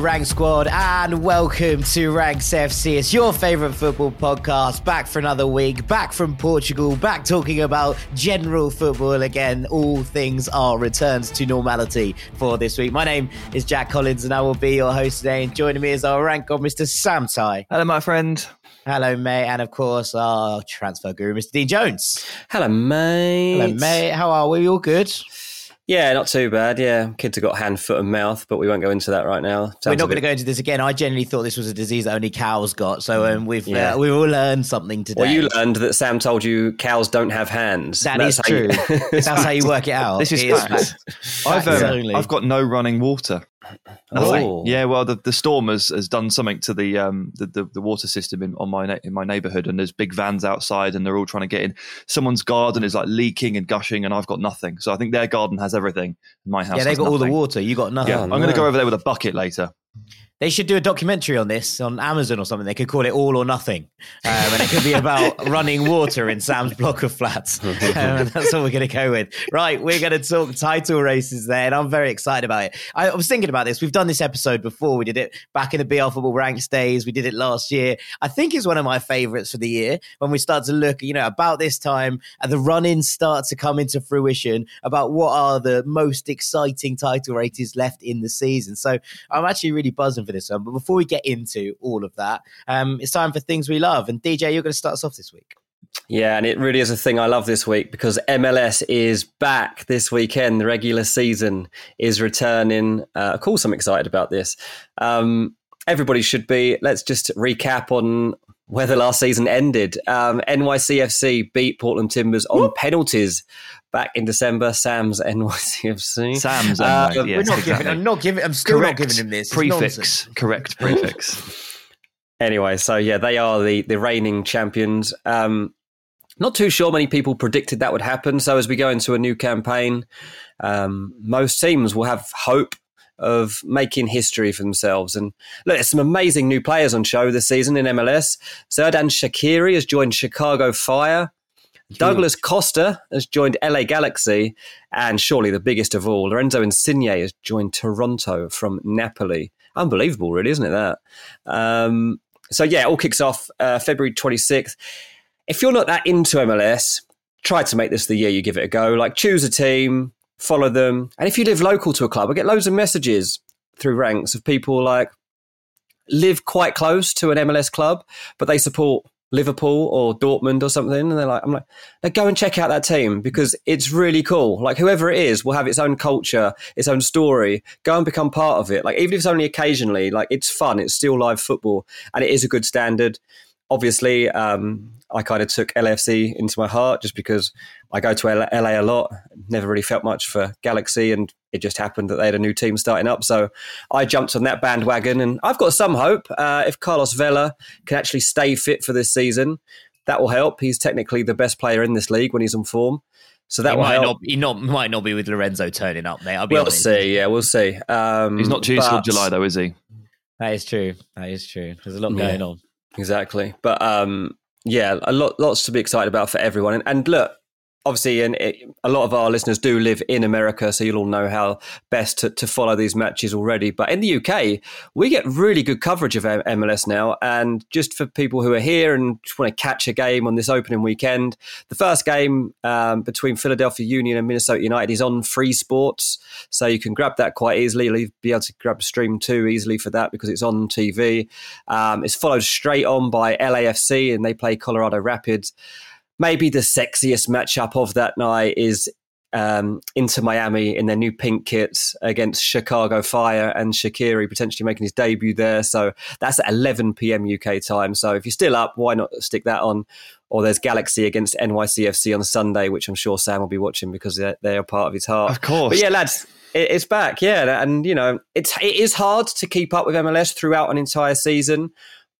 Rank Squad, and welcome to Ranks FC. It's your favorite football podcast. Back for another week, back from Portugal, back talking about general football again. All things are returned to normality for this week. My name is Jack Collins, and I will be your host today. And joining me is our rank god, Mr. Sam Tighe. Hello, my friend. Hello, mate, and of course our transfer guru, Mr. Dean Jones. Hello, mate. Hello, mate. How are we? All good? Yeah, not too bad. Yeah, kids have got hand, foot, and mouth, but we won't go into that right now. We're not going to go into this again. I generally thought this was a disease that only cows got, so um, we've Yeah. uh, we've all learned something today. Well, you learned that Sam told you cows don't have hands. That That's is how you- true. That's how you work it out. This is It fact. fact. I've, Facts um. I've got no running water. Nothing. Oh. Yeah, well, the, the storm has, has done something to the um the, the, the water system in on my na- in my neighbourhood, and there's big vans outside, and they're all trying to get in. Someone's garden is like leaking and gushing, and I've got nothing. So I think their garden has everything. My house, yeah, they got all the water. You got nothing. Yeah, I'm going to go over there with a bucket later. They should do a documentary on this on Amazon or something. They could call it All or Nothing. Um, and it could be about running water in Sam's block of flats. Um, and that's what we're going to go with. Right, we're going to talk title races there, and I'm very excited about it. I, I was thinking about this. We've done this episode before. We did it back in the BR Football Ranks days. We did it last year. I think it's one of my favourites for the year when we start to look, you know, about this time and the run-ins start to come into fruition about what are the most exciting title races left in the season. So I'm actually really buzzing for this one. But before we get into all of that, um, it's time for things we love. And DJ, you're going to start us off this week. Yeah, and it really is a thing I love this week because MLS is back this weekend. The regular season is returning. Uh, of course, I'm excited about this. Um, everybody should be. Let's just recap on where the last season ended. Um, NYCFC beat Portland Timbers on Whoop. penalties back in December. Sam's NYCFC. Sam's. Uh, yes, we're not exactly. giving. I'm not giving. I'm still correct not giving him this. prefix. Correct prefix. anyway, so yeah, they are the the reigning champions. Um, not too sure many people predicted that would happen. So as we go into a new campaign, um, most teams will have hope of making history for themselves. And look, there's some amazing new players on show this season in MLS. Xherdan Shaqiri has joined Chicago Fire. Douglas Costa has joined LA Galaxy, and surely the biggest of all, Lorenzo Insigne has joined Toronto from Napoli. Unbelievable, really, isn't it? That. Um, so yeah, it all kicks off uh, February 26th. If you're not that into MLS, try to make this the year you give it a go. Like choose a team, follow them, and if you live local to a club, I get loads of messages through ranks of people like live quite close to an MLS club, but they support Liverpool or Dortmund or something, and they're like, I'm like, now go and check out that team because it's really cool. Like whoever it is will have its own culture, its own story. Go and become part of it. Like even if it's only occasionally, like it's fun. It's still live football, and it is a good standard. Obviously, um, I kind of took LAFC into my heart just because I go to LA a lot. Never really felt much for Galaxy, and it just happened that they had a new team starting up. So I jumped on that bandwagon, and I've got some hope. Uh, if Carlos Vela can actually stay fit for this season, that will help. He's technically the best player in this league when he's on form. So that he might help. not. He not might not be with Lorenzo turning up, mate. I'll be we'll honest. see. Yeah, we'll see. Um, He's not due till July, though, is he? That is true. That is true. There's a lot Yeah. going on. Exactly. But um, yeah, a lot, lots to be excited about for everyone. And, and look, obviously, and it, a lot of our listeners do live in America, so you'll all know how best to, to follow these matches already. But in the UK, we get really good coverage of M- MLS now. And just for people who are here and just want to catch a game on this opening weekend, the first game um, between Philadelphia Union and Minnesota United is on Free Sports, so you can grab that quite easily. You'll be able to grab stream two easily for that because it's on TV. Um, it's followed straight on by LAFC, and they play Colorado Rapids maybe the sexiest matchup of that night is um, Inter Miami in their new pink kits against Chicago Fire and Shaqiri potentially making his debut there. So that's at 11 p.m. UK time. So if you're still up, why not stick that on? Or there's Galaxy against NYCFC on Sunday, which I'm sure Sam will be watching because they're, they are part of his heart. Of course. But yeah, lads, it, it's back. Yeah, and you know, it's it is hard to keep up with MLS throughout an entire season.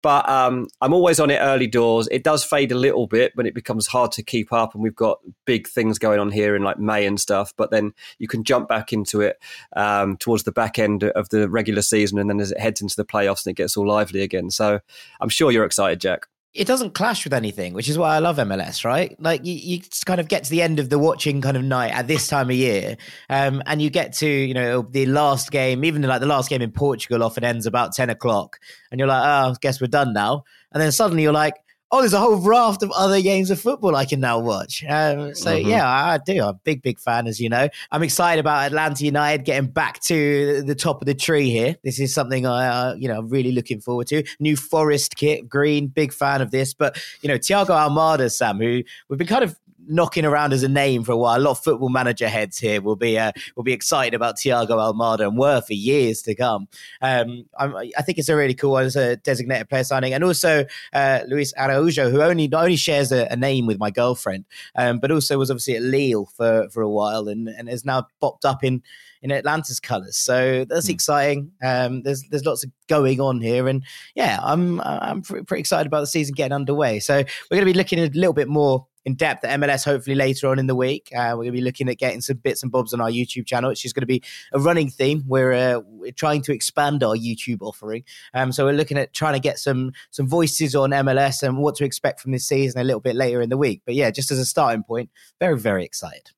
But um, I'm always on it early doors. It does fade a little bit, but it becomes hard to keep up. And we've got big things going on here in like May and stuff. But then you can jump back into it um, towards the back end of the regular season, and then as it heads into the playoffs, and it gets all lively again. So I'm sure you're excited, Jack. It doesn't clash with anything, which is why I love MLS, right? Like you, you kind of get to the end of the watching kind of night at this time of year, um, and you get to you know the last game, even like the last game in Portugal often ends about ten o'clock, and you're like, oh, I guess we're done now, and then suddenly you're like. Oh, there's a whole raft of other games of football I can now watch. Um, so Mhm. yeah, I, I do. I'm a big, big fan, as you know. I'm excited about Atlanta United getting back to the top of the tree here. This is something I, uh, you know, I'm really looking forward to. New Forest kit, green, big fan of this. But you know, Thiago Almada, Sam, who we've been kind of knocking around as a name for a while. A lot of football manager heads here will be uh, will be excited about Thiago Almada and were for years to come. Um, I'm, I think it's a really cool one as a designated player signing, and also uh, Luis Araujo, who only not only shares a, a name with my girlfriend, um, but also was obviously at Lille for for a while, and and has now popped up in in Atlanta's colours. So that's exciting. Um, there's there's lots of going on here, and yeah, I'm I'm pretty, pretty excited about the season getting underway. So we're going to be looking a little bit more in depth at MLS hopefully later on in the week. Uh, we're going to be looking at getting some bits and bobs on our YouTube channel. It's just going to be a running theme. We're, uh, we're trying to expand our YouTube offering. Um, so we're looking at trying to get some some voices on MLS and what to expect from this season a little bit later in the week. But yeah, just as a starting point, very, very excited.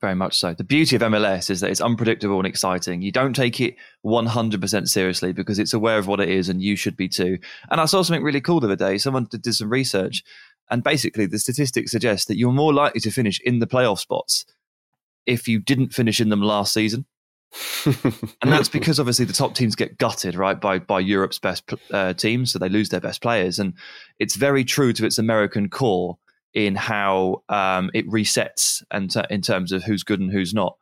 Very much so. The beauty of MLS is that it's unpredictable and exciting. You don't take it 100% seriously because it's aware of what it is and you should be too. And I saw something really cool the other day. Someone did, did some research and basically the statistics suggest that you're more likely to finish in the playoff spots if you didn't finish in them last season. and that's because obviously the top teams get gutted right by by Europe's best uh, teams, so they lose their best players, and it's very true to its American core in how um, it resets and t- in terms of who's good and who's not,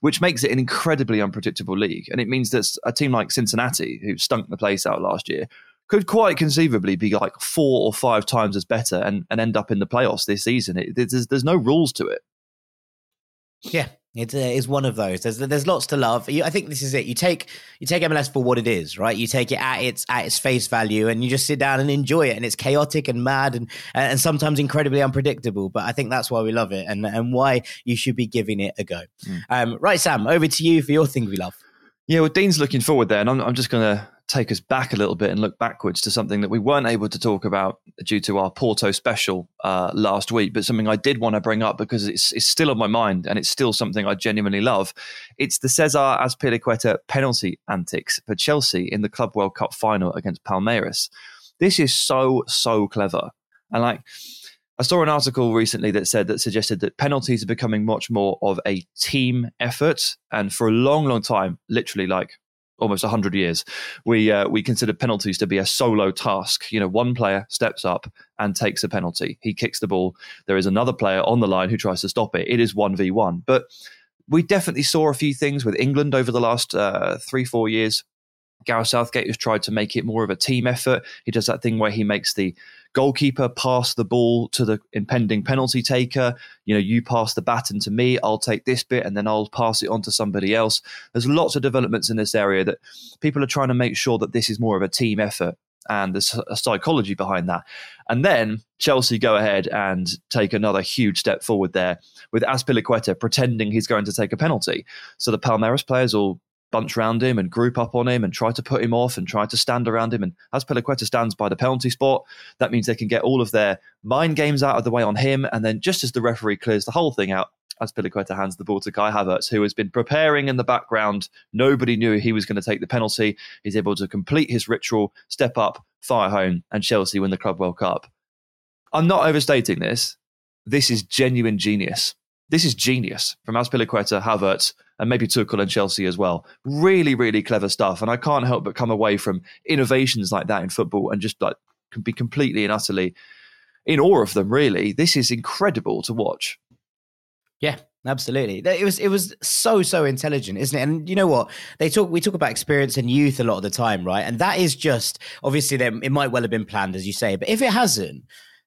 which makes it an incredibly unpredictable league. And it means that a team like Cincinnati, who stunk the place out last year, could quite conceivably be like four or five times as better and, and end up in the playoffs this season. It, there's, there's no rules to it. Yeah, it uh, one of those. There's there's lots to love. You, I think this is it. You take you take MLS for what it is, right? You take it at its at its face value, and you just sit down and enjoy it. And it's chaotic and mad, and and sometimes incredibly unpredictable. But I think that's why we love it, and and why you should be giving it a go. Mm. Um, right, Sam, over to you for your thing we love. Yeah, well, Dean's looking forward there, and I'm, I'm just going to take us back a little bit and look backwards to something that we weren't able to talk about due to our Porto special uh, last week, but something I did want to bring up because it's, it's still on my mind and it's still something I genuinely love. It's the Cesar Azpilicueta penalty antics for Chelsea in the Club World Cup final against Palmeiras. This is so, so clever. And like, I saw an article recently that said that suggested that penalties are becoming much more of a team effort. And for a long, long time, literally like almost 100 years we uh, we consider penalties to be a solo task. You know one player steps up and takes a penalty. He kicks the ball. There is another player on the line who tries to stop it. It is 1v1 but we definitely saw a few things with england over the last uh, three four years. Gareth Southgate has tried to make it more of a team effort. He does that thing where he makes the goalkeeper pass the ball to the impending penalty taker. You know, you pass the baton to me, I'll take this bit and then I'll pass it on to somebody else. There's lots of developments in this area that people are trying to make sure that this is more of a team effort and there's a psychology behind that. And then Chelsea go ahead and take another huge step forward there with Azpilicueta pretending he's going to take a penalty. So the Palmeiras players all bunch around him and group up on him and try to put him off and try to stand around him. And Azpilicueta stands by the penalty spot, that means they can get all of their mind games out of the way on him. And then just as the referee clears the whole thing out, Azpilicueta hands the ball to Kai Havertz, who has been preparing in the background. Nobody knew he was going to take the penalty. He's able to complete his ritual, step up, fire home, and Chelsea win the Club World Cup. I'm not overstating this. This is genuine genius. This is genius from Azpilicueta, Havertz, and maybe Tuchel and Chelsea as well. Really, really clever stuff. And I can't help but come away from innovations like that in football and just like can be completely and utterly in awe of them. Really, this is incredible to watch. Yeah, absolutely. It was it was so so intelligent, isn't it? And you know what they talk we talk about experience and youth a lot of the time, right? And that is just obviously then it might well have been planned, as you say, but if it hasn't,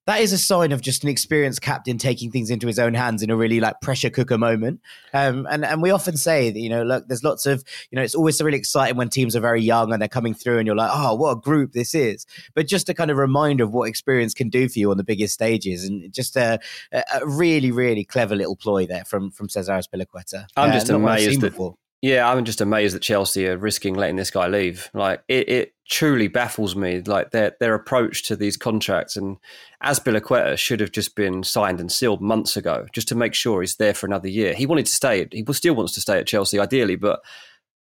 that is a sign of just an experienced captain taking things into his own hands in a really like pressure cooker moment. Um, and and we often say that you know, look, there's lots of you know, it's always really exciting when teams are very young and they're coming through, and you're like, oh, what a group this is. But just a kind of reminder of what experience can do for you on the biggest stages, and just a, a really really clever little ploy there from from Cesar Azpilicueta. I'm uh, just amazed that. Before. Yeah, I'm just amazed that Chelsea are risking letting this guy leave. Like it, it truly baffles me. Like their their approach to these contracts and Azpilicueta should have just been signed and sealed months ago, just to make sure he's there for another year. He wanted to stay. He still wants to stay at Chelsea, ideally, but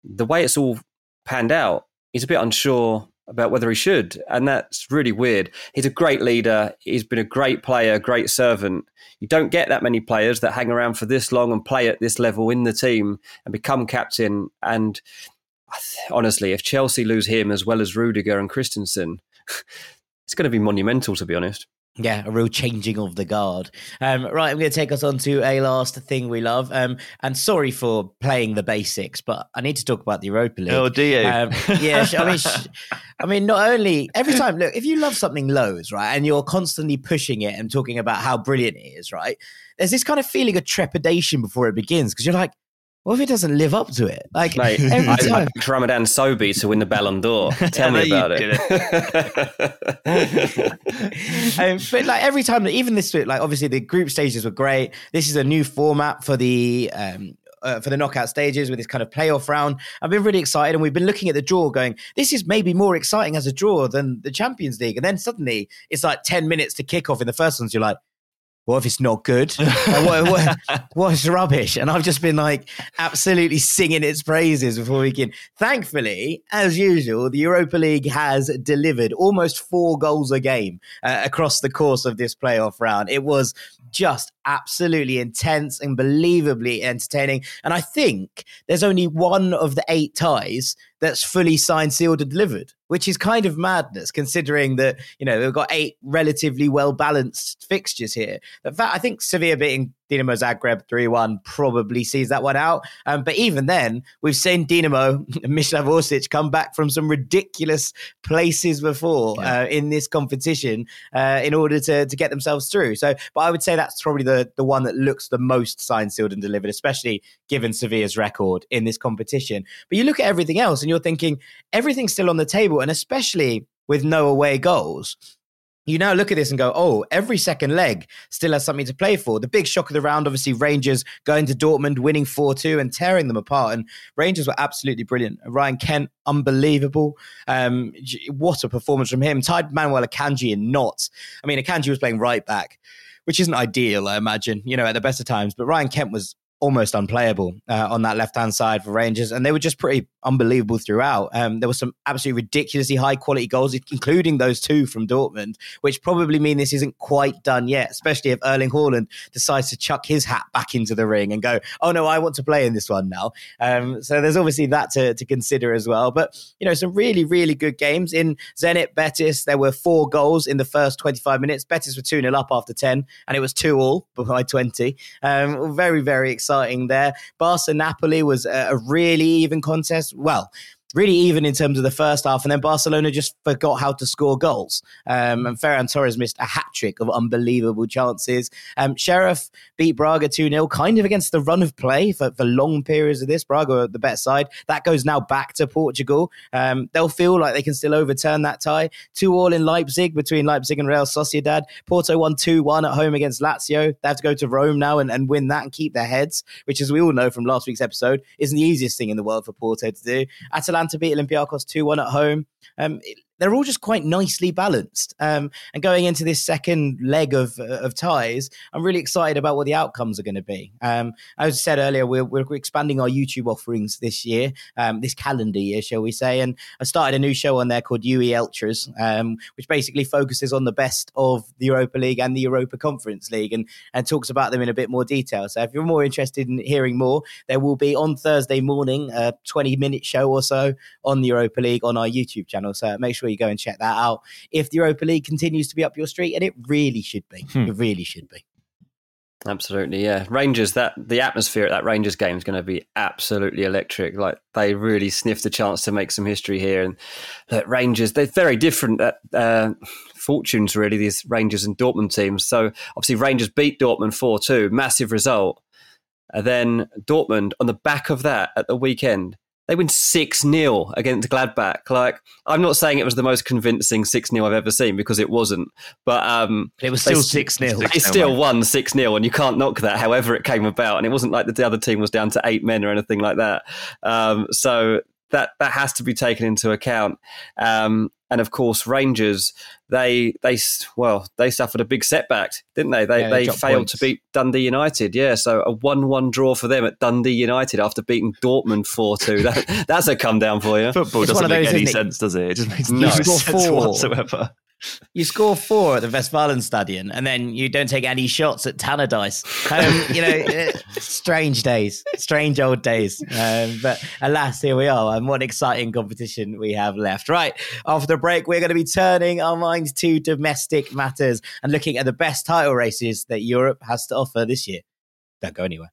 the way it's all panned out, he's a bit unsure about whether he should. And that's really weird. He's a great leader. He's been a great player, great servant. You don't get that many players that hang around for this long and play at this level in the team and become captain. And honestly, if Chelsea lose him as well as Rudiger and Christensen, it's going to be monumental, to be honest. Yeah, a real changing of the guard. Um, right, I'm going to take us on to a last thing we love. Um, and sorry for playing the basics, but I need to talk about the Europa League. Oh, do you? Um, yeah, I mean, I mean, not only every time. Look, if you love something loads, right, and you're constantly pushing it and talking about how brilliant it is, right, there's this kind of feeling of trepidation before it begins because you're like, what if it doesn't live up to it? Like Mate, every I, time. I Ramadan Sobhi to win the Ballon d'Or. Tell me about you it. um, but like every time, even this, like obviously the group stages were great. This is a new format for the um, uh, for the knockout stages with this kind of playoff round. I've been really excited, and we've been looking at the draw, going, "This is maybe more exciting as a draw than the Champions League." And then suddenly, it's like ten minutes to kick off in the first ones. You're like. What if it's not good? Uh, what, what, what's rubbish? And I've just been like absolutely singing its praises before we can. Thankfully, as usual, the Europa League has delivered almost four goals a game uh, across the course of this playoff round. It was just absolutely intense, unbelievably entertaining. And I think there's only one of the eight ties that's fully signed, sealed, and delivered, which is kind of madness considering that, you know, we've got eight relatively well balanced fixtures here. Fact, I think Sevilla beating Dinamo Zagreb 3 1 probably sees that one out. Um, but even then, we've seen Dinamo and Mislav Orsic come back from some ridiculous places before Yeah. uh, in this competition uh, in order to, to get themselves through. So, but I would say that's probably the, the one that looks the most signed, sealed, and delivered, especially given Sevilla's record in this competition. But you look at everything else and you're thinking everything's still on the table, and especially with no away goals you now look at this and go, oh, every second leg still has something to play for. The big shock of the round, obviously, Rangers going to Dortmund, winning 4 2 and tearing them apart. And Rangers were absolutely brilliant. Ryan Kent, unbelievable. Um, what a performance from him. Tied Manuel Akanji in knots. I mean, Akanji was playing right back, which isn't ideal, I imagine, you know, at the best of times. But Ryan Kent was almost unplayable uh, on that left hand side for Rangers, and they were just pretty unbelievable throughout. Um, there were some absolutely ridiculously high quality goals, including those two from Dortmund, which probably mean this isn't quite done yet. Especially if Erling Haaland decides to chuck his hat back into the ring and go, "Oh no, I want to play in this one now." Um, so there's obviously that to, to consider as well. But you know, some really really good games in Zenit Betis. There were four goals in the first 25 minutes. Betis were two 0 up after 10, and it was two all by 20. Um, very very exciting there. Barca Napoli was a, a really even contest. Well, really even in terms of the first half, and then Barcelona just forgot how to score goals. Um, and Ferran Torres missed a hat trick of unbelievable chances. Um, Sheriff beat Braga 2 0, kind of against the run of play for, for long periods of this. Braga are the better side. That goes now back to Portugal. Um, they'll feel like they can still overturn that tie. 2 all in Leipzig between Leipzig and Real Sociedad. Porto won 2 1 at home against Lazio. They have to go to Rome now and, and win that and keep their heads, which, as we all know from last week's episode, isn't the easiest thing in the world for Porto to do. Atalanta beat Olympiacos 2 1 at home. Um, it- they're all just quite nicely balanced. Um, and going into this second leg of of ties, I'm really excited about what the outcomes are going to be. Um, as I said earlier, we're, we're expanding our YouTube offerings this year, um, this calendar year, shall we say. And I started a new show on there called UE Ultras, um, which basically focuses on the best of the Europa League and the Europa Conference League and, and talks about them in a bit more detail. So if you're more interested in hearing more, there will be on Thursday morning a 20 minute show or so on the Europa League on our YouTube channel. So make sure you go and check that out if the Europa League continues to be up your street, and it really should be. Hmm. It really should be. Absolutely, yeah. Rangers, that the atmosphere at that Rangers game is going to be absolutely electric. Like they really sniffed the chance to make some history here. And look, Rangers, they're very different at, uh, fortunes, really. These Rangers and Dortmund teams. So obviously, Rangers beat Dortmund four two, massive result. And then Dortmund on the back of that at the weekend, they win 6 0 against Gladbach. Like, I'm not saying it was the most convincing 6 0 I've ever seen because it wasn't, but um, It was still 6 0. They still won 6 0, and you can't knock that, however, it came about. And it wasn't like the other team was down to eight men or anything like that. Um, so that, that has to be taken into account. Um, and of course, Rangers, they they well they suffered a big setback, didn't they? They Yeah, they they failed points. to beat Dundee United. Yeah, so a one-one draw for them at Dundee United after beating Dortmund four-two. That, that's a come down for you. Football It's doesn't make those, any isn't it? sense, does it? It just makes No. no sense four. whatsoever. You score four at the Westfalenstadion, and then you don't take any shots at Tannadice. Um, you know, eh, strange days, strange old days. Um, but alas, here we are, and what exciting competition we have left. Right after the break, we're going to be turning our minds to domestic matters and looking at the best title races that Europe has to offer this year. Don't go anywhere.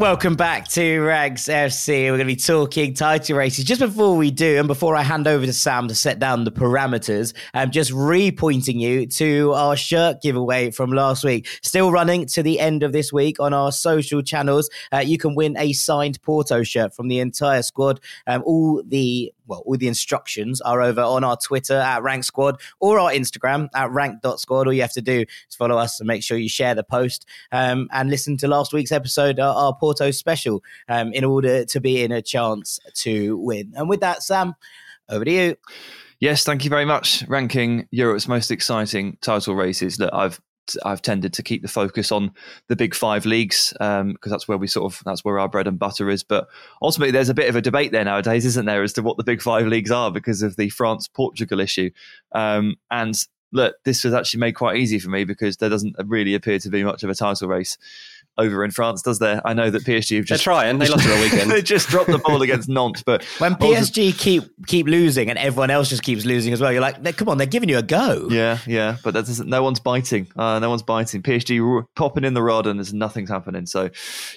Welcome back to Ranks FC. We're going to be talking title races. Just before we do, and before I hand over to Sam to set down the parameters, I'm just re-pointing you to our shirt giveaway from last week. Still running to the end of this week on our social channels. Uh, you can win a signed Porto shirt from the entire squad. Um, all the well, all the instructions are over on our Twitter at Rank Squad or our Instagram at rank.squad. All you have to do is follow us and make sure you share the post um, and listen to last week's episode, uh, our Porto special, um, in order to be in a chance to win. And with that, Sam, over to you. Yes, thank you very much. Ranking Europe's most exciting title races. That I've I've tended to keep the focus on the big five leagues because um, that's where we sort of that's where our bread and butter is. But ultimately, there's a bit of a debate there nowadays, isn't there, as to what the big five leagues are because of the France Portugal issue. Um, and look, this was actually made quite easy for me because there doesn't really appear to be much of a title race over in France, does there? I know that PSG have just They're trying. They lost it a weekend. they just dropped the ball against Nantes, but when PSG keep keep losing and everyone else just keeps losing as well, you're like, come on, they're giving you a go. Yeah, yeah, but that doesn't. No one's biting. Uh, no one's biting. PSG popping in the rod and there's nothing's happening. So,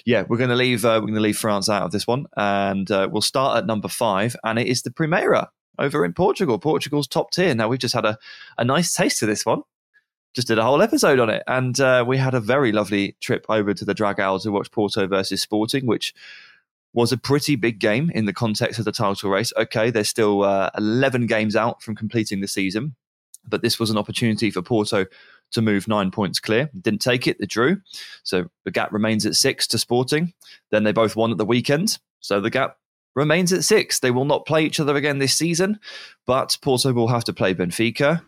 yeah, we're going to leave. Uh, we're going to leave France out of this one, and uh, we'll start at number five, and it is the Primeira over in Portugal. Portugal's top tier. Now we've just had a, a nice taste of this one just did a whole episode on it. And uh, we had a very lovely trip over to the Drag Dragão to watch Porto versus Sporting, which was a pretty big game in the context of the title race. Okay, they're still uh, 11 games out from completing the season, but this was an opportunity for Porto to move nine points clear. Didn't take it, they drew. So the gap remains at six to Sporting. Then they both won at the weekend. So the gap remains at six. They will not play each other again this season, but Porto will have to play Benfica.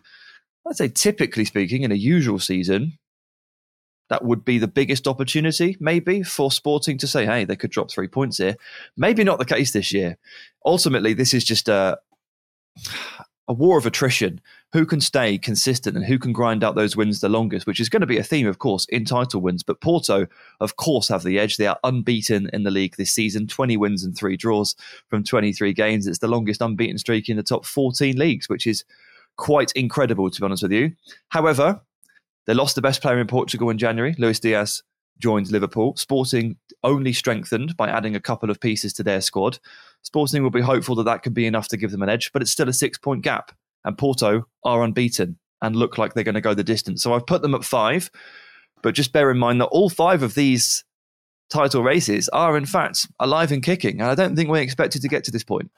I'd say, typically speaking, in a usual season, that would be the biggest opportunity, maybe, for Sporting to say, hey, they could drop three points here. Maybe not the case this year. Ultimately, this is just a, a war of attrition. Who can stay consistent and who can grind out those wins the longest, which is going to be a theme, of course, in title wins. But Porto, of course, have the edge. They are unbeaten in the league this season 20 wins and three draws from 23 games. It's the longest unbeaten streak in the top 14 leagues, which is quite incredible, to be honest with you. However, they lost the best player in Portugal in January. Luis Diaz joined Liverpool. Sporting only strengthened by adding a couple of pieces to their squad. Sporting will be hopeful that that could be enough to give them an edge, but it's still a six point gap. And Porto are unbeaten and look like they're going to go the distance. So I've put them at five, but just bear in mind that all five of these title races are, in fact, alive and kicking. And I don't think we're expected to get to this point.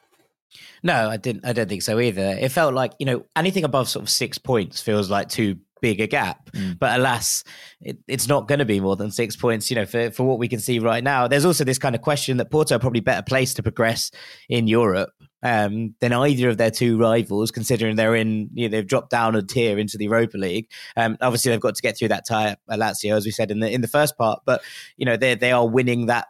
No, I didn't. I don't think so either. It felt like you know anything above sort of six points feels like too big a gap. Mm. But alas, it, it's not going to be more than six points. You know, for for what we can see right now. There's also this kind of question that Porto are probably better placed to progress in Europe um, than either of their two rivals, considering they're in, you know, they've dropped down a tier into the Europa League. Um, obviously, they've got to get through that tie at Lazio, as we said in the in the first part. But you know, they they are winning that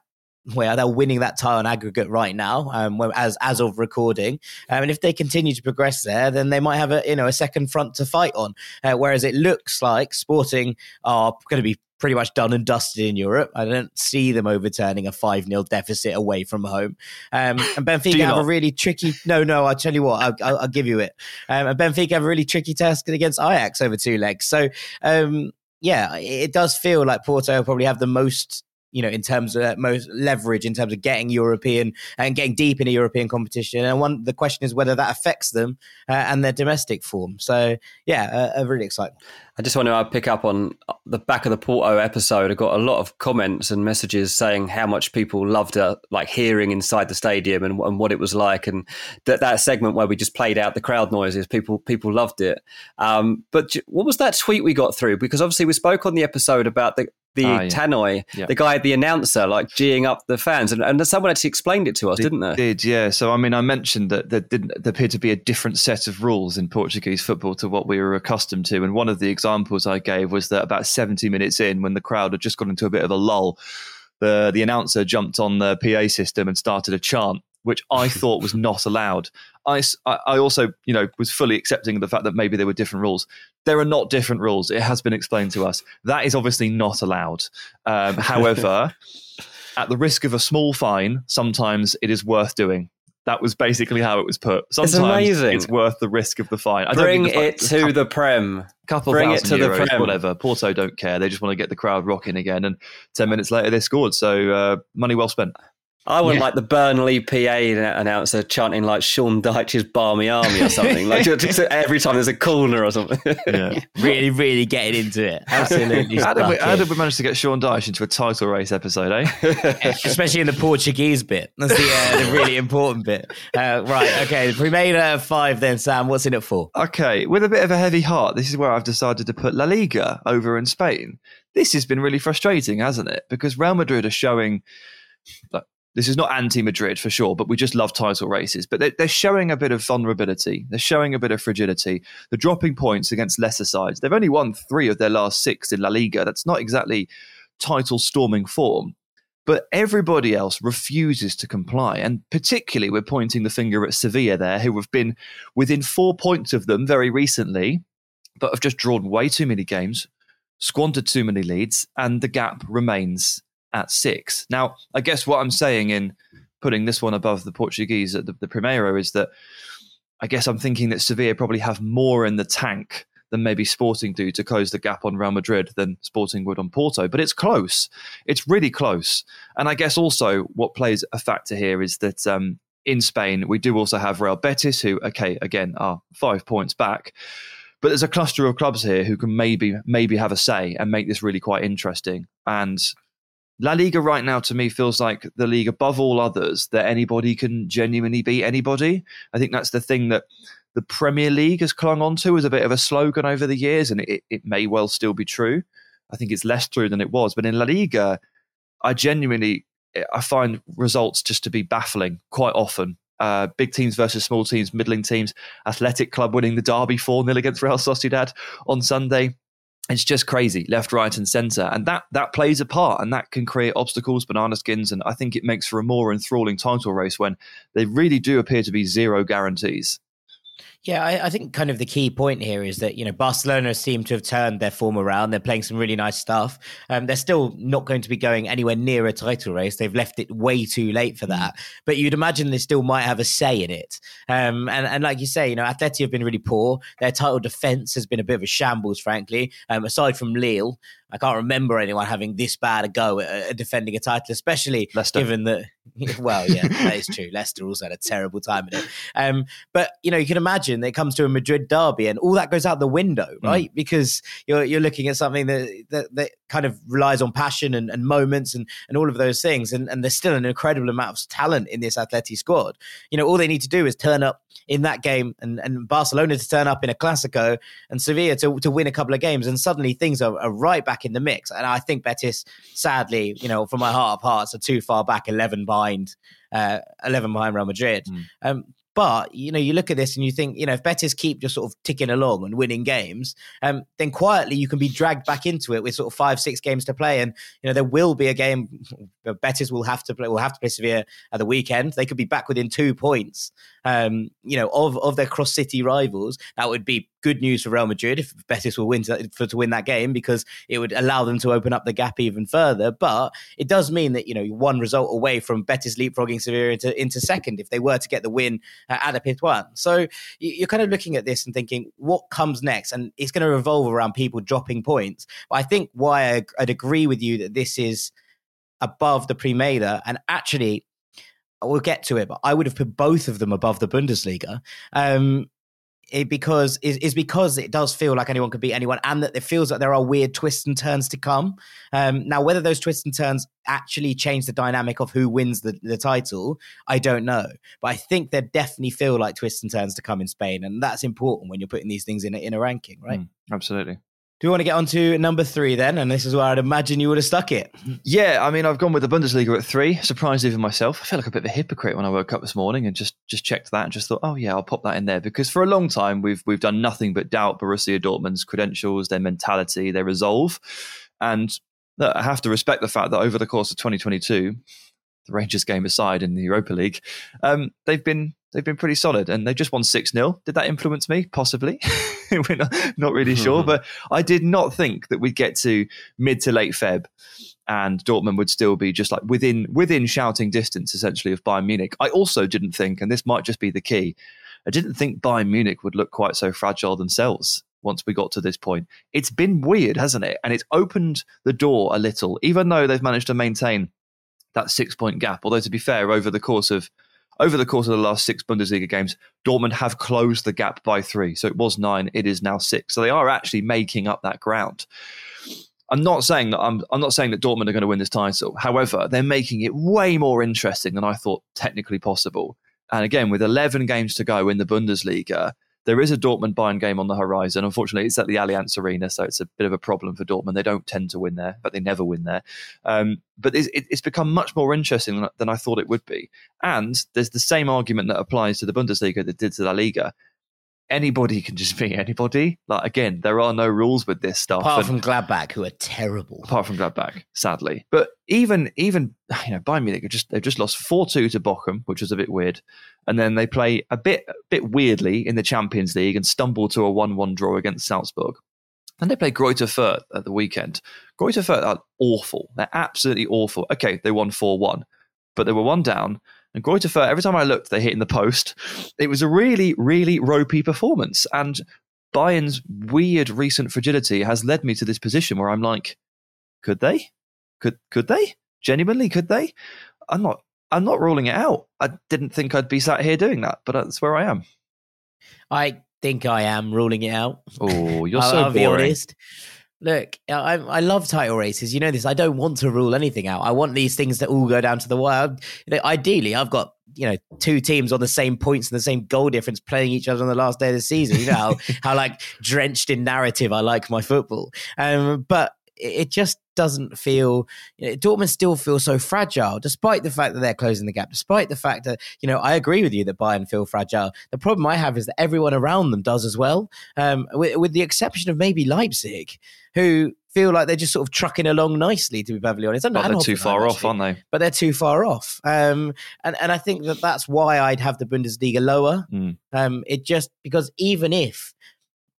where they're winning that tie on aggregate right now, um, as as of recording. Um, and if they continue to progress there, then they might have a you know a second front to fight on. Uh, whereas it looks like Sporting are going to be pretty much done and dusted in Europe. I don't see them overturning a 5 0 deficit away from home. Um, and Benfica have not? a really tricky. No, no, I'll tell you what, I'll, I'll, I'll give you it. Um, and Benfica have a really tricky task against Ajax over two legs. So, um, yeah, it does feel like Porto probably have the most you know, in terms of most leverage, in terms of getting European and getting deep in a European competition. And one, the question is whether that affects them uh, and their domestic form. So, yeah, uh, really exciting. I just want to pick up on the back of the Porto episode. I got a lot of comments and messages saying how much people loved uh, like hearing inside the stadium and, and, what it was like, and that that segment where we just played out the crowd noises. People people loved it. Um, but what was that tweet we got through? Because obviously we spoke on the episode about the the ah, yeah. Tannoy, yeah. the guy, the announcer, like geeing up the fans, and, and someone actually explained it to us, they didn't they? Did yeah. So I mean, I mentioned that there didn't there appeared to be a different set of rules in Portuguese football to what we were accustomed to, and one of the examples I gave was that about seventy minutes in, when the crowd had just got into a bit of a lull, the the announcer jumped on the PA system and started a chant which I thought was not allowed. I, I also, you know, was fully accepting of the fact that maybe there were different rules. There are not different rules. It has been explained to us. That is obviously not allowed. Um, however, at the risk of a small fine, sometimes it is worth doing. That was basically how it was put. Sometimes it's, amazing. it's worth the risk of the fine. I Bring the it to the Prem. Couple Bring it to euros, the Prem. Whatever. Porto don't care. They just want to get the crowd rocking again. And 10 minutes later, they scored. So uh, money well spent. I want yeah. like the Burnley PA announcer chanting like Sean Dyche's Barmy Army or something. like every time there's a corner or something. yeah. Really, really getting into it. Absolutely. how, did we, how did we manage to get Sean Dyche into a title race episode, eh? Especially in the Portuguese bit. That's the, uh, the really important bit. Uh, right, okay. Primera five then, Sam. What's in it for? Okay, with a bit of a heavy heart, this is where I've decided to put La Liga over in Spain. This has been really frustrating, hasn't it? Because Real Madrid are showing like, this is not anti Madrid for sure, but we just love title races. But they're, they're, showing a bit of vulnerability. They're showing a bit of fragility. They're dropping points against lesser sides. They've only won three of their last six in La Liga. That's not exactly title storming form. But everybody else refuses to comply. And particularly, we're pointing the finger at Sevilla there, who have been within four points of them very recently, but have just drawn way too many games, squandered too many leads, and the gap remains at six. Now, I guess what I'm saying in putting this one above the Portuguese at the, the Primeiro is that I guess I'm thinking that Sevilla probably have more in the tank than maybe Sporting do to close the gap on Real Madrid than Sporting would on Porto. But it's close. It's really close. And I guess also what plays a factor here is that um, in Spain, we do also have Real Betis, who, okay, again, are five points back. But there's a cluster of clubs here who can maybe maybe have a say and make this really quite interesting. And La Liga right now to me feels like the league above all others that anybody can genuinely beat anybody. I think that's the thing that the Premier League has clung on to as a bit of a slogan over the years, and it, it may well still be true. I think it's less true than it was, but in La Liga, I genuinely I find results just to be baffling quite often. Uh, big teams versus small teams, middling teams. Athletic Club winning the derby 4 0 against Real Sociedad on Sunday it's just crazy left right and center. And that that plays a part and that can create obstacles banana skins and i think it makes for a more enthralling title race when they really do appear to be zero guarantees yeah, I, I, think kind of the key point here is that you know Barcelona seem to have turned their form around. They're playing some really nice stuff. Um, they're still not going to be going anywhere near a title race. They've left it way too late for mm. that. But you'd imagine they still might have a say in it. Um, and and like you say, you know, Atleti have been really poor. Their title defense has been a bit of a shambles, frankly. Um, aside from Lille, I can't remember anyone having this bad a go at, at defending a title, especially Leicester. given that. Well, yeah, that is true. Leicester also had a terrible time in it. Um, but you know, you can imagine that it comes to a Madrid derby, and all that goes out the window, mm. right? Mm. Because you're you're looking at something that that, that kind of relies on passion and, and moments and and all of those things, and and there's still an incredible amount of talent in this Atleti squad. You know, all they need to do is turn up in that game, and and Barcelona to turn up in a Clasico, and Sevilla to to win a couple of games, and suddenly things are, are right back in the mix. And I think Betis, sadly, you know, from my heart of hearts, are too far back, eleven behind, uh, eleven behind Real Madrid. Mm. Um, but you know, you look at this and you think, you know, if Betis keep just sort of ticking along and winning games, um, then quietly you can be dragged back into it with sort of five, six games to play, and you know there will be a game. Betis will have to play. Will have to play Sevilla at the weekend. They could be back within two points. Um, you know, of of their cross city rivals. That would be good news for Real Madrid if Betis will win to, for, to win that game because it would allow them to open up the gap even further. But it does mean that you know one result away from Betis leapfrogging Sevilla into, into second if they were to get the win at a Pizjuan. So you're kind of looking at this and thinking what comes next, and it's going to revolve around people dropping points. But I think why I'd agree with you that this is above the Primera, and actually, we'll get to it, but I would have put both of them above the Bundesliga. Um, it because is, is because it does feel like anyone could beat anyone, and that it feels like there are weird twists and turns to come. Um, now, whether those twists and turns actually change the dynamic of who wins the, the title, I don't know. But I think there definitely feel like twists and turns to come in Spain, and that's important when you're putting these things in a, in a ranking, right? Mm, absolutely. Do we want to get on to number three then? And this is where I'd imagine you would have stuck it. Yeah, I mean, I've gone with the Bundesliga at three. Surprised even myself. I felt like a bit of a hypocrite when I woke up this morning and just just checked that and just thought, oh yeah, I'll pop that in there because for a long time we've we've done nothing but doubt Borussia Dortmund's credentials, their mentality, their resolve, and I have to respect the fact that over the course of 2022, the Rangers game aside in the Europa League, um, they've been they've been pretty solid and they just won 6 0. Did that influence me? Possibly. We're not, not really sure. But I did not think that we'd get to mid to late Feb and Dortmund would still be just like within within shouting distance essentially of Bayern Munich. I also didn't think, and this might just be the key, I didn't think Bayern Munich would look quite so fragile themselves once we got to this point. It's been weird, hasn't it? And it's opened the door a little, even though they've managed to maintain that six point gap. Although to be fair, over the course of over the course of the last six Bundesliga games, Dortmund have closed the gap by three. So it was nine, it is now six. So they are actually making up that ground. I'm not saying that I'm, I'm not saying that Dortmund are going to win this title. However, they're making it way more interesting than I thought technically possible. And again, with 11 games to go in the Bundesliga, there is a Dortmund Bayern game on the horizon. Unfortunately, it's at the Allianz Arena, so it's a bit of a problem for Dortmund. They don't tend to win there, but they never win there. Um, but it's, it's, become much more interesting than, than I thought it would be. And there's the same argument that applies to the Bundesliga that did to La Liga anybody can just be anybody. Like again, there are no rules with this stuff. Apart from Gladbach, who are terrible. Apart from Gladbach, sadly. But even even you know, Bayern Munich just they've just lost four two to Bochum, which was a bit weird. And then they play a bit a bit weirdly in the Champions League and stumble to a one one draw against Salzburg. And they play Greuther Fürth at the weekend. Greuther Fürth are awful. They're absolutely awful. Okay, they won 4 1, but they were one down and Fürth, every time I looked, they hit in the post. It was a really, really ropey performance. And Bayern's weird recent fragility has led me to this position where I'm like, could they? Could could they? Genuinely, could they? I'm not. I'm not ruling it out. I didn't think I'd be sat here doing that, but that's where I am. I think I am ruling it out. Oh, you're so I'll boring. Be honest. Look, I, I love title races. You know this. I don't want to rule anything out. I want these things to all go down to the wire. You know, ideally, I've got you know two teams on the same points and the same goal difference playing each other on the last day of the season. You know how, how like drenched in narrative I like my football. Um, but it just doesn't feel you know, Dortmund still feels so fragile, despite the fact that they're closing the gap, despite the fact that you know I agree with you that Bayern feel fragile. The problem I have is that everyone around them does as well, um, with, with, the exception of maybe Leipzig, who feel like they're just sort of trucking along nicely. To be perfectly honest, but they're too far off, aren't they? But they're too far off, um, and and I think that that's why I'd have the Bundesliga lower. Mm. Um, it just because even if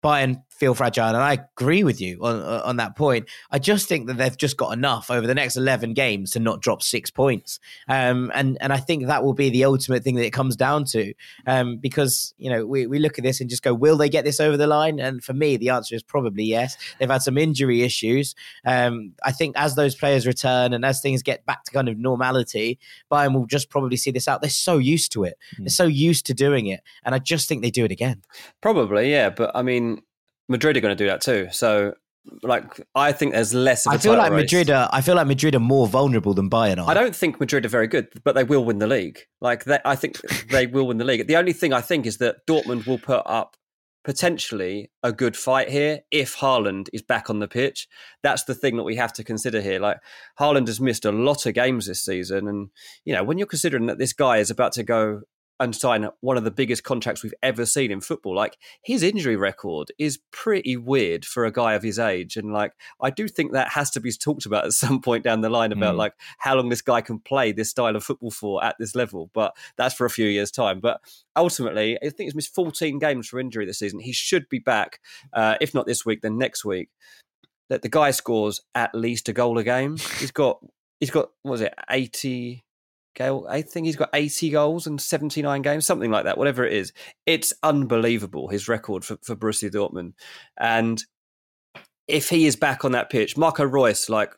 Bayern feel fragile, and I agree with you on on that point. I just think that they've just got enough over the next eleven games to not drop six points, um, and and I think that will be the ultimate thing that it comes down to, um, because you know we we look at this and just go, will they get this over the line? And for me, the answer is probably yes. They've had some injury issues. Um, I think as those players return and as things get back to kind of normality, Bayern will just probably see this out. They're so used to it. Mm. They're so used to doing it, and I just think they do it again. Probably, yeah. But I mean, Madrid are going to do that too. So, like, I think there's less. I feel like race. Madrid. Are, I feel like Madrid are more vulnerable than Bayern are. I don't think Madrid are very good, but they will win the league. Like, they, I think they will win the league. The only thing I think is that Dortmund will put up potentially a good fight here if Haaland is back on the pitch. That's the thing that we have to consider here. Like Haaland has missed a lot of games this season, and you know when you're considering that this guy is about to go and sign one of the biggest contracts we've ever seen in football. Like his injury record is pretty weird for a guy of his age, and like I do think that has to be talked about at some point down the line about mm. like how long this guy can play this style of football for at this level. But that's for a few years' time. But ultimately, I think he's missed 14 games for injury this season. He should be back, uh, if not this week, then next week. That the guy scores at least a goal a game. He's got he's got what was it 80 Gail, I think he's got 80 goals and 79 games, something like that, whatever it is. It's unbelievable, his record for, for Borussia Dortmund. And if he is back on that pitch, Marco Reus, like,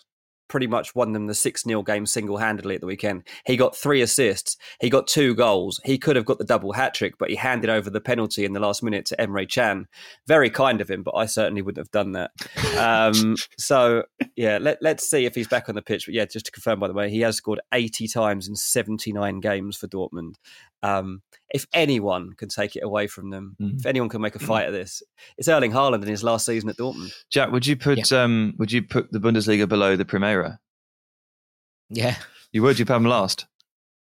pretty much won them the 6 0 game single handedly at the weekend. He got three assists, he got two goals. He could have got the double hat trick, but he handed over the penalty in the last minute to Emre Can. Very kind of him, but I certainly wouldn't have done that. Um, so, yeah, let, let's see if he's back on the pitch. But yeah, just to confirm, by the way, he has scored 80 times in 79 games for Dortmund. Um, if anyone can take it away from them, mm. if anyone can make a fight of this, it's Erling Haaland in his last season at Dortmund. Jack, would you put yeah. um, would you put the Bundesliga below the Primera? Yeah, you would. You put them last.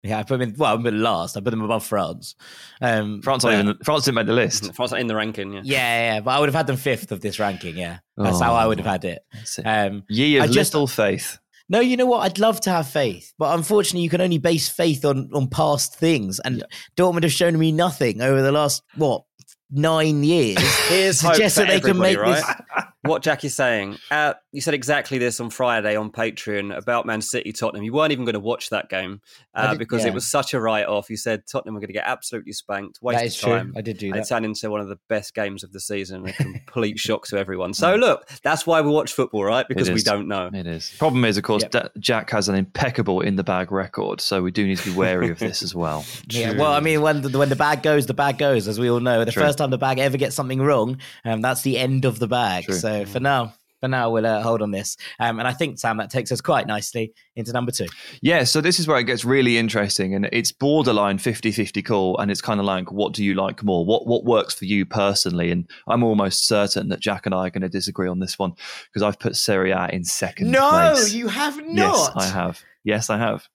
Yeah, I put them in. Well, I put last. I put them above France. Um, France, but, even, France didn't make the list. France in the ranking. Yeah. yeah, yeah, but I would have had them fifth of this ranking. Yeah, that's oh, how I would have had it. Um, Ye of just, little faith. No, you know what? I'd love to have faith, but unfortunately, you can only base faith on on past things, and yeah. Dortmund have shown me nothing over the last what nine years. Here's hope that they can make right? this what Jack is saying. Uh, you said exactly this on Friday on Patreon about Man City Tottenham. You weren't even going to watch that game uh, did, because yeah. it was such a write off. You said Tottenham were going to get absolutely spanked, waste of time. True. I did do that. It turned into one of the best games of the season, a complete shock to everyone. So look, that's why we watch football, right? Because we don't know. It is. Problem is, of course, yep. Jack has an impeccable in the bag record, so we do need to be wary of this as well. yeah. Well, I mean, when the, when the bag goes, the bag goes, as we all know. The True. first time the bag ever gets something wrong, um, that's the end of the bag. True. So for now, for now, we'll uh, hold on this. Um, and I think, Sam, that takes us quite nicely into number two. Yeah, so this is where it gets really interesting. And it's borderline 50 50 call. And it's kind of like, what do you like more? What, what works for you personally? And I'm almost certain that Jack and I are going to disagree on this one because I've put Serie A in second no, place. you have not. Yes, I have. Yes, I have.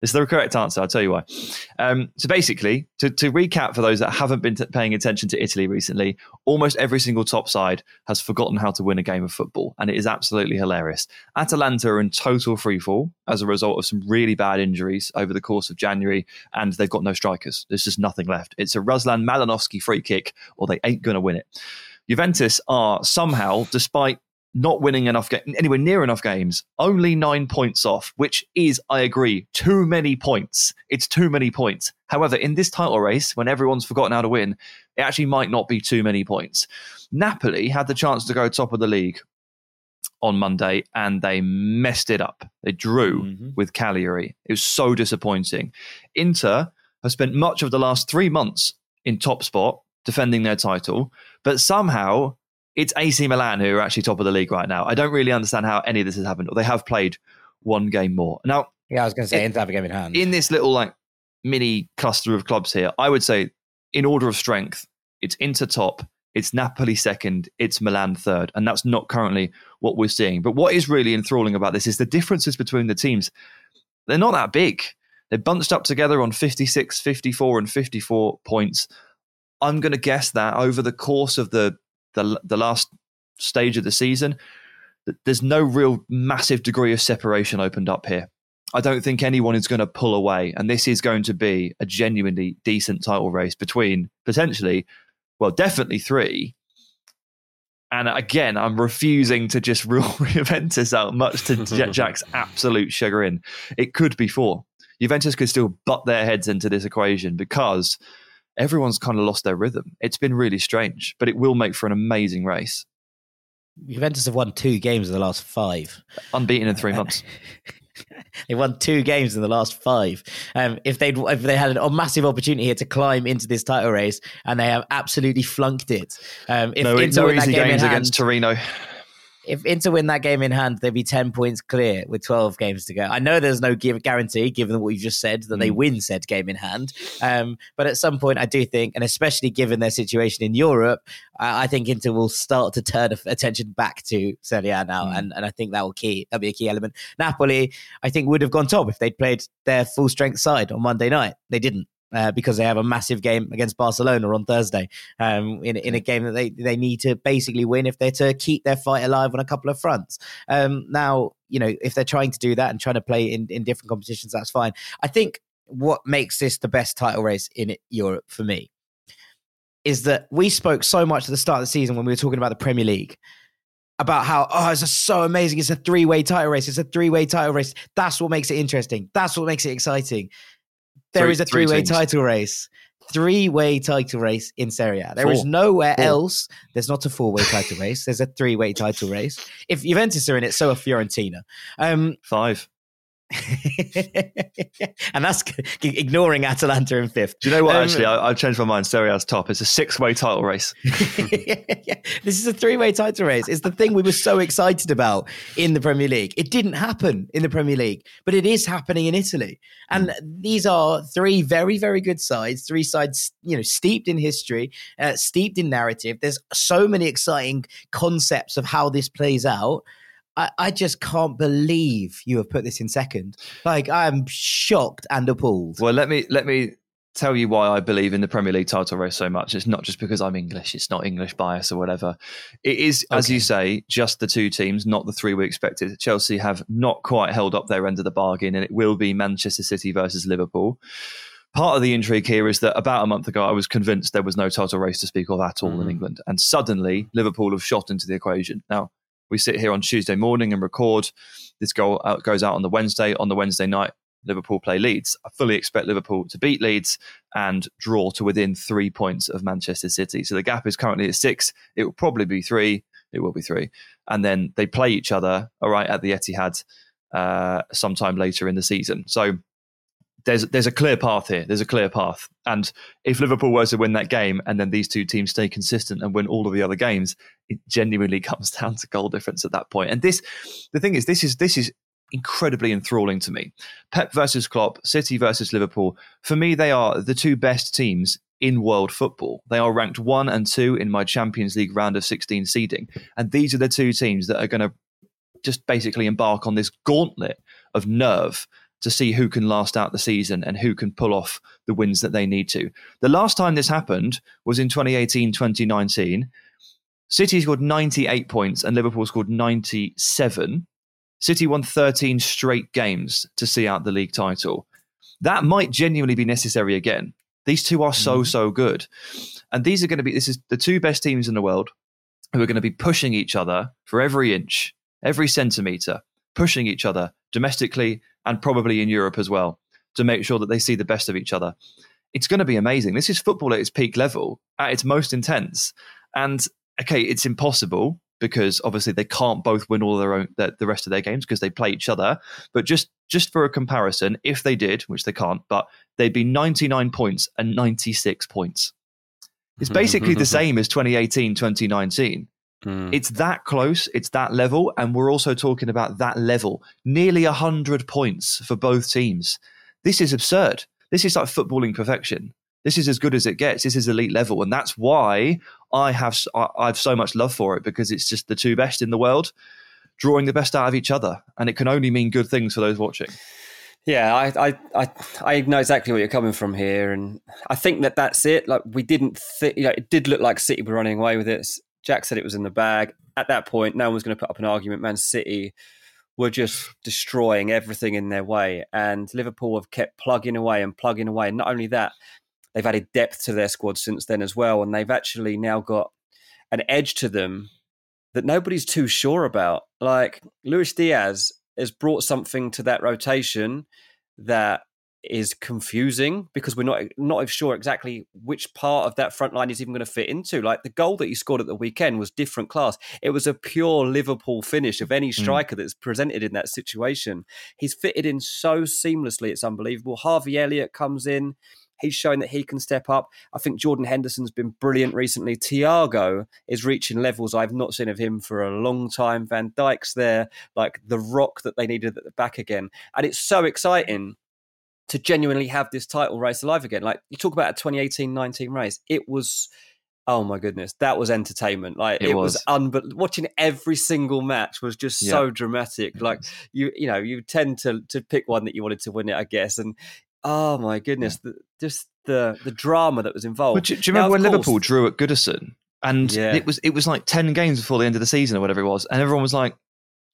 It's the correct answer. I'll tell you why. Um, so basically, to, to, recap for those that haven't been t- paying attention to Italy recently, almost every single top side has forgotten how to win a game of football, and it is absolutely hilarious. Atalanta are in total freefall as a result of some really bad injuries over the course of January, and they've got no strikers. There's just nothing left. It's a Ruslan Malinovskyi free kick, or they ain't going to win it. Juventus are somehow, despite not winning enough ga- anywhere near enough games, only nine points off, which is, I agree, too many points. It's too many points. However, in this title race, when everyone's forgotten how to win, it actually might not be too many points. Napoli had the chance to go top of the league on Monday and they messed it up. They drew mm-hmm. with Cagliari. It was so disappointing. Inter have spent much of the last three months in top spot defending their title, but somehow it's AC Milan who are actually top of the league right now. I don't really understand how any of this has happened. Or they have played one game more. Now, yeah, I was going to say, Inter have a game in hand. In this little like mini cluster of clubs here, I would say, in order of strength, it's Inter top, it's Napoli second, it's Milan third, and that's not currently what we're seeing. But what is really enthralling about this is the differences between the teams. They're not that big. They're bunched up together on 56, 54, and 54 points. I'm going to guess that over the course of the the the last stage of the season, there's no real massive degree of separation opened up here. I don't think anyone is going to pull away, and this is going to be a genuinely decent title race between potentially, well, definitely three. And again, I'm refusing to just rule Juventus out, much to Jack's absolute chagrin. It could be four. Juventus could still butt their heads into this equation because everyone's kind of lost their rhythm. It's been really strange, but it will make for an amazing race. Juventus have won two games in the last five, unbeaten in three months. they won two games in the last five. Um, if they'd if they had a massive opportunity here to climb into this title race, and they have absolutely flunked it. Um, if no, Inter no easy games hand, against Torino if Inter win that game in hand, they'd be 10 points clear with 12 games to go. I know there's no give, guarantee, given what you just said, that mm. they win said game in hand. Um, but at some point, I do think, and especially given their situation in Europe, I, I think Inter will start to turn attention back to Serie A now. Mm. And, and I think that will key, that'll be a key element. Napoli, I think, would have gone top if they'd played their full strength side on Monday night. They didn't uh, because they have a massive game against Barcelona on Thursday um, in, in a game that they, they need to basically win if they're to keep their fight alive on a couple of fronts. Um, now, you know, if they're trying to do that and trying to play in, in different competitions, that's fine. I think what makes this the best title race in Europe for me is that we spoke so much at the start of the season when we were talking about the Premier League about how oh it's so amazing. It's a three-way title race. It's a three-way title race. That's what makes it interesting. That's what makes it exciting there three, is a three way title race. three-way title race in Serie A. There is Four. nowhere Four. else. There's not a four-way title race. There's a three-way title race. If Juventus are in it, so are Fiorentina. Um, Five. and that's ignoring Atalanta in fifth. Do you know what? Um, Actually, I, I've changed my mind. Serie A's top. It's a six-way title race. this is a three-way title race. It's the thing we were so excited about in the Premier League. It didn't happen in the Premier League, but it is happening in Italy. And these are three very, very good sides. Three sides, you know, steeped in history, uh, steeped in narrative. There's so many exciting concepts of how this plays out. I, I just can't believe you have put this in second. Like I'm shocked and appalled. Well, let me let me tell you why I believe in the Premier League title race so much. It's not just because I'm English. It's not English bias or whatever. It is, as you say, just the two teams, not the three we expected. Chelsea have not quite held up their end of the bargain, and it will be Manchester City versus Liverpool. Part of the intrigue here is that about a month ago, I was convinced there was no title race to speak of at all in mm. England, and suddenly Liverpool have shot into the equation. Now we sit here on Tuesday morning and record. This goal out, goes out on the Wednesday. On the Wednesday night, Liverpool play Leeds. I fully expect Liverpool to beat Leeds and draw to within three points of Manchester City. So the gap is currently at six. It will probably be three. It will be three. And then they play each other, all right, at the Etihad uh, sometime later in the season. So there's there's a clear path here. There's a clear path. And if Liverpool were to win that game and then these two teams stay consistent and win all of the other games, it genuinely comes down to goal difference at that point. And this the thing is this is this is incredibly enthralling to me. Pep versus Klopp, City versus Liverpool. For me, they are the two best teams in world football. They are ranked one and two in my Champions League round of 16 seeding. And these are the two teams that are going to just basically embark on this gauntlet of nerve to see who can last out the season and who can pull off the wins that they need to. The last time this happened was in 2018 2019. City scored 98 points and Liverpool scored 97. City won 13 straight games to see out the league title. That might genuinely be necessary again. These two are so, mm-hmm. so good. And these are going to be, this is the two best teams in the world who are going to be pushing each other for every inch, every centimetre, pushing each other domestically and probably in Europe as well to make sure that they see the best of each other. It's going to be amazing. This is football at its peak level, at its most intense. And okay, it's impossible because obviously they can't both win all their own the, the rest of their games because they play each other. But just just for a comparison, if they did, which they can't, but they'd be 99 points and 96 points. It's basically the same as 2018, 2019. Mm. It's that close, it's that level, and we're also talking about that level. Nearly 100 points for both teams. This is absurd. This is like footballing perfection. This is as good as it gets. This is elite level, and that's why I have s- I I have so much love for it because it's just the two best in the world drawing the best out of each other, and it can only mean good things for those watching. Yeah, I, I, I, I know exactly where you're coming from here, and I think that that's it. Like we didn't, th- you know, it did look like City were running away with it. Jack said it was in the bag. At that point, no one was going to put up an argument. Man City were just destroying everything in their way, and Liverpool have kept plugging away and plugging away. And not only that, they've added depth to their squad since then as well, and they've actually now got an edge to them that nobody's too sure about. Like Luis Diaz has brought something to that rotation that is confusing because we're not not sure exactly which part of that front line is even going to fit into. Like the goal that he scored at the weekend was different class. It was a pure Liverpool finish of any hmm. striker that's presented in that situation. He's fitted in so seamlessly; it's unbelievable. Harvey Elliott comes in. He's shown that he can step up. I think Jordan Henderson's been brilliant recently. Thiago is reaching levels I've not seen of him for a long time. Van Dijk's there, like the rock that they needed at the back again. And it's so exciting to genuinely have this title race alive again. Like you talk about a 2018 19 race, it was. Oh my goodness, that was entertainment! Like It it, was, was. unbe- watching every single match was just Yeah. so dramatic. Like you, you know, you tend to to pick one that you wanted to win it, I guess. And oh my goodness, the, just the the drama that was involved. But do, do you remember of when course- Liverpool drew at Goodison? And Yeah. it was it was like ten games before the end of the season or whatever it was, and everyone was like,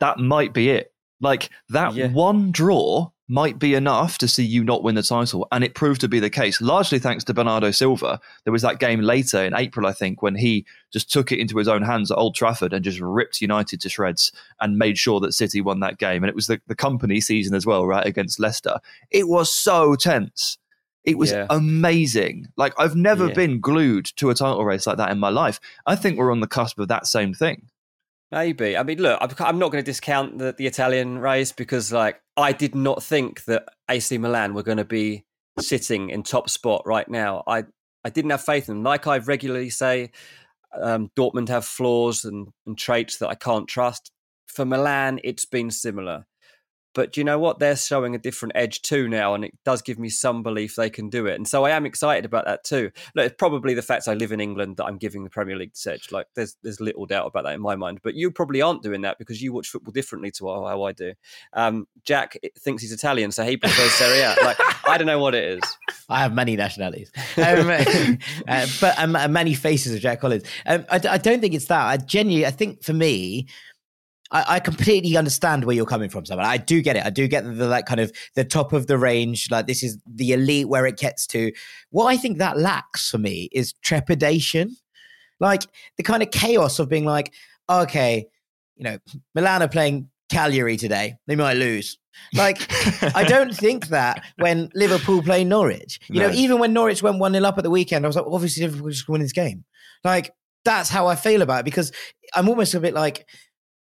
"That might be it." Like that Yeah. one draw might be enough to see you not win the title, and it proved to be the case. Largely thanks to Bernardo Silva. There was that game later in April, I think, when he just took it into his own hands at Old Trafford and just ripped United to shreds and made sure that City won that game. And it was the, the Kompany season as well, right against Leicester. It was so tense It was Yeah. amazing. Like I've never Yeah. been glued to a title race like that in my life. I think we're on the cusp of that same thing. Maybe. I mean, look, I'm- not going to discount the, the Italian race because, like, I did not think that AC Milan were going to be sitting in top spot right now. I, I didn't have faith in them. Like I regularly say, um, Dortmund have flaws and, and traits that I can't trust. For Milan, it's been similar. But you know what? They're showing a different edge too now, and it does give me some belief they can do it. And so I am excited about that too. Look, it's probably the fact I live in England that I'm giving the Premier League this edge. Like, there's there's little doubt about that in my mind. But you probably aren't doing that because you watch football differently to how how I do. Um, Jack thinks he's Italian, so he prefers Serie A. Like, I don't know what it is. I have many nationalities, um, uh, but um, uh, many faces of Jack Collins. Um, I, I don't think it's that. I genuinely, I think for me, I, I completely understand where you're coming from, Simon. I do get it. I do get the, the like kind of the top of the range. Like this is the elite where it gets to. What I think that lacks for me is trepidation, like the kind of chaos of being like, okay, you know, Milan are playing Cagliari today. They might lose. Like, I don't think that when Liverpool play Norwich. You know, even when Norwich went 1 0 up at the weekend, I was like, obviously Liverpool just win this game. Like, that's how I feel about it because I'm almost a bit like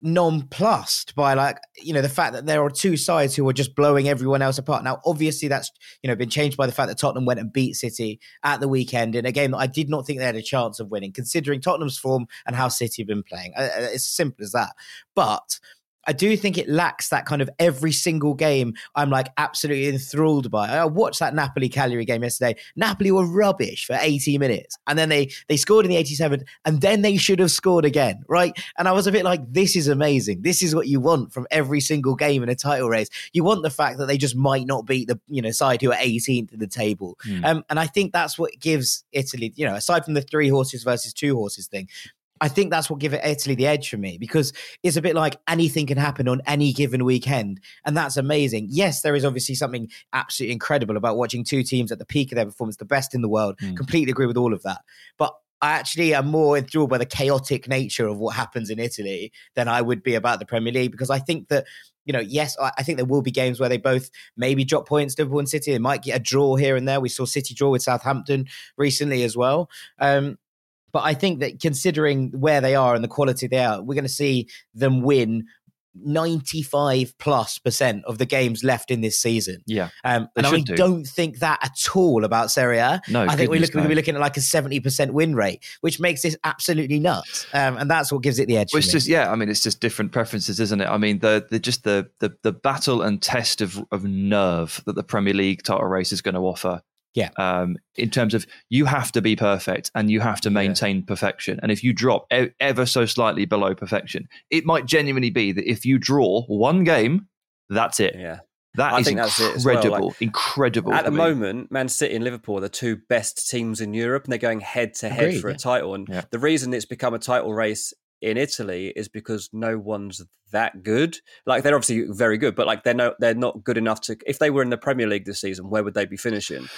nonplussed by like you know the fact that there are two sides who are just blowing everyone else apart. Now obviously that's you know been changed by the fact that tottenham went and beat city at the weekend in a game that i did not think they had a chance of winning considering tottenham's form and how city have been playing. Uh, uh, it's as simple as that. But I do think it lacks that kind of every single game I'm like absolutely enthralled by. I watched that Napoli Cagliari game yesterday. Napoli were rubbish for 80 minutes and then they they scored in the 87th and then they should have scored again, right? And I was a bit like this is amazing. This is what you want from every single game in a title race. You want the fact that they just might not beat the, you know, side who are 18th in the table. Um, and I think that's what gives Italy, you know, aside from the three horses versus two horses thing, I think that's what gives Italy the edge for me because it's a bit like anything can happen on any given weekend, and that's amazing. Yes, there is obviously something absolutely incredible about watching two teams at the peak of their performance, the best in the world. Completely agree with all of that, but. I actually am more enthralled by the chaotic nature of what happens in Italy than I would be about the Premier League because I think that you know, yes, I, I think there will be games where they both maybe drop points, Liverpool and City. They might get a draw here and there. We saw City draw with Southampton recently as well. Um, but I think that considering where they are and the quality they are, we're going to see them win 95 plus percent of the games left in this season. Yeah. Um, and I do. don't think that at all about Serie A. No, I think we're looking, we're looking at like a 70% win rate, which makes this absolutely nuts. Um, and that's what gives it the edge. It's just yeah. I mean, it's just different preferences, isn't it? I mean, the the just the the the battle and test of of nerve that the Premier League title race is going to offer. Yeah. Um, in terms of you have to be perfect and you have to maintain perfection, and if you drop e- ever so slightly below perfection, it might genuinely be that if you draw one game, that's it. Yeah. That I is it well, incredible. like, incredible. At the me. moment, Man City and Liverpool are the two best teams in Europe, and they're going head to head for yeah. a title. And Yeah. the reason it's become a title race in Italy is because no one's that good. Like they're obviously very good, but like they're no, they're not good enough to. If they were in the Premier League this season, where would they be finishing?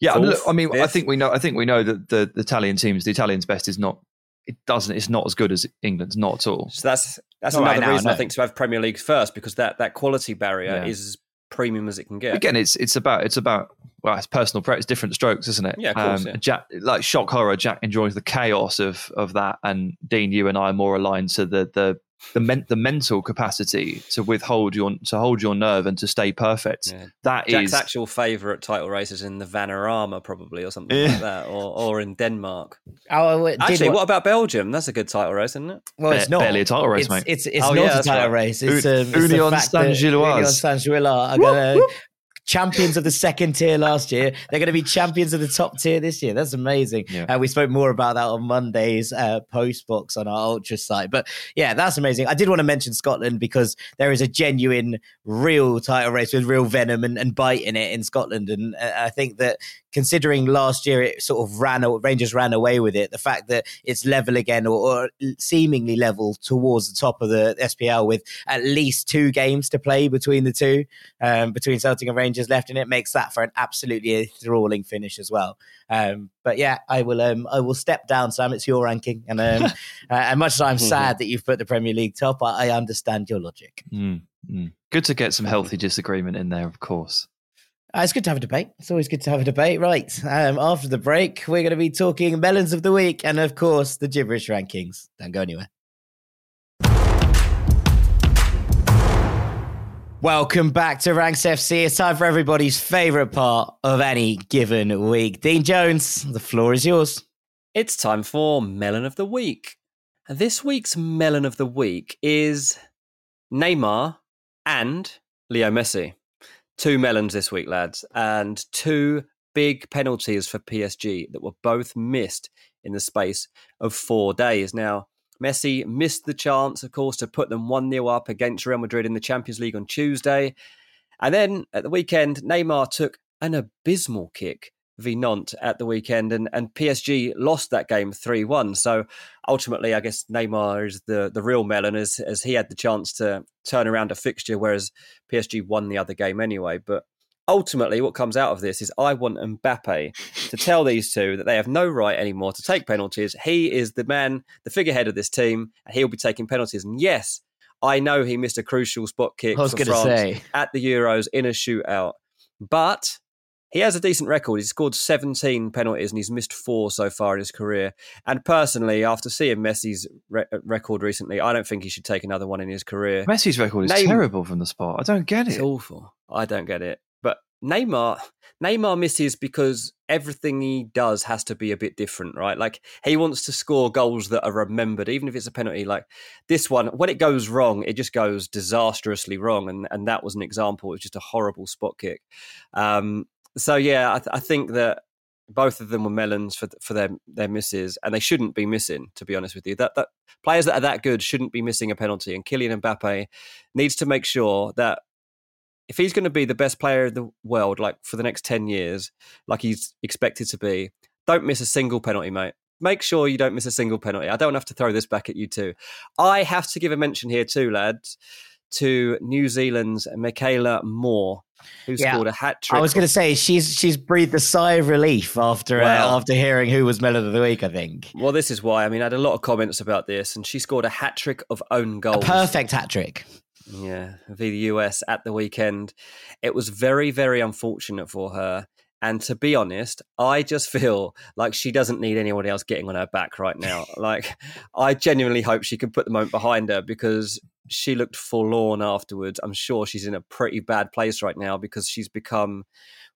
Yeah, I mean, Fourth, I mean, I think we know. I think we know that the, the Italian teams, the Italians' best is not. It doesn't. It's not as good as England's. Not at all. So that's that's Not right another now, reason I think to have Premier League first because that that quality barrier Yeah. is premium as it can get. Again, it's it's about it's about well, it's personal. It's different strokes, isn't it? Yeah, of course, Um, yeah. Jack, like shock horror, Jack enjoys the chaos of of that, and Dean, you and I are more aligned to the the the, men, the mental capacity to withhold your to hold your nerve and to stay perfect. Yeah. That is Jack's actual favourite title race is in the Vanarama, probably, or something like that, or, or in Denmark. Oh, it did Actually, what- what about Belgium? That's a good title race, isn't it? Well, it's Ba- not barely a title race, it's, mate. It's it's Oh, not yeah, a title right. race. It's, Un- um, it's the Union fact that Saint-Gilloise. Union Saint-Gilloise are gonna champions of the second tier last year. They're going to be champions of the top tier this year. That's amazing. Yeah. And we spoke more about that on Monday's uh, Postbox on our Ultra site. But yeah, that's amazing. I did want to mention Scotland because there is a genuine, real title race with real venom and, and bite in it in Scotland. And uh, I think that considering last year it sort of ran, Rangers ran away with it, the fact that it's level again or, or seemingly level towards the top of the SPL with at least two games to play between the two, um, between Celtic and Rangers left in it, makes that for an absolutely enthralling finish as well. Um, but yeah, I will. Um, I will step down, Sam. It's your ranking, and um, uh, and much as I'm sad that you've put the Premier League top, I, I understand your logic. Mm, mm. good to get some healthy disagreement in there, of course. Uh, it's good to have a debate. It's always good to have a debate. Right. Um, after the break, we're going to be talking melons of the week and, of course, the gibberish rankings. Don't go anywhere. Welcome back to Ranks FC. It's time for everybody's favourite part of any given week. Dean Jones, the floor is yours. It's time for Melon of the Week. This week's Melon of the Week is Neymar and Leo Messi. Two melons this week, lads, and two big penalties for PSG that were both missed in the space of four days. Now, Messi missed the chance, of course, to put them 1 0 up against Real Madrid in the Champions League on Tuesday. And then at the weekend, Neymar took an abysmal kick v Nantes at the weekend, and, and PSG lost that game 3 1. So ultimately, I guess Neymar is the, the real melon as, as he had the chance to turn around a fixture, whereas PSG won the other game anyway. But ultimately, what comes out of this is I want Mbappe to tell these two that they have no right anymore to take penalties. He is the man, the figurehead of this team, and he'll be taking penalties. And yes, I know he missed a crucial spot kick I was for France say. at the Euros in a shootout, but he has a decent record. He's scored 17 penalties and he's missed four so far in his career. And personally, after seeing Messi's re- record recently, I don't think he should take another one in his career. Messi's record is Name- terrible from the spot. I don't get it. It's awful. I don't get it. But Neymar, Neymar misses because everything he does has to be a bit different, right? Like he wants to score goals that are remembered, even if it's a penalty. Like this one, when it goes wrong, it just goes disastrously wrong, and and that was an example. It was just a horrible spot kick. Um, so yeah, I, th- I think that both of them were melons for for their their misses, and they shouldn't be missing. To be honest with you, that that players that are that good shouldn't be missing a penalty. And Kylian Mbappe needs to make sure that if he's going to be the best player in the world, like for the next 10 years, like he's expected to be, don't miss a single penalty, mate. Make sure you don't miss a single penalty. I don't have to throw this back at you too. I have to give a mention here too, lads, to New Zealand's Meikayla Moore, who Yeah. scored a hat trick. I was going to say she's she's breathed a sigh of relief after Wow. uh, after hearing who was melon of the week. I think Well, this is why. I mean, I had a lot of comments about this, and she scored a hat trick of own a goals. perfect hat trick. Yeah, v the US at the weekend. It was very, very unfortunate for her. And to be honest, I just feel like she doesn't need anyone else getting on her back right now. like, I genuinely hope she can put the moment behind her because she looked forlorn afterwards. I'm sure she's in a pretty bad place right now because she's become,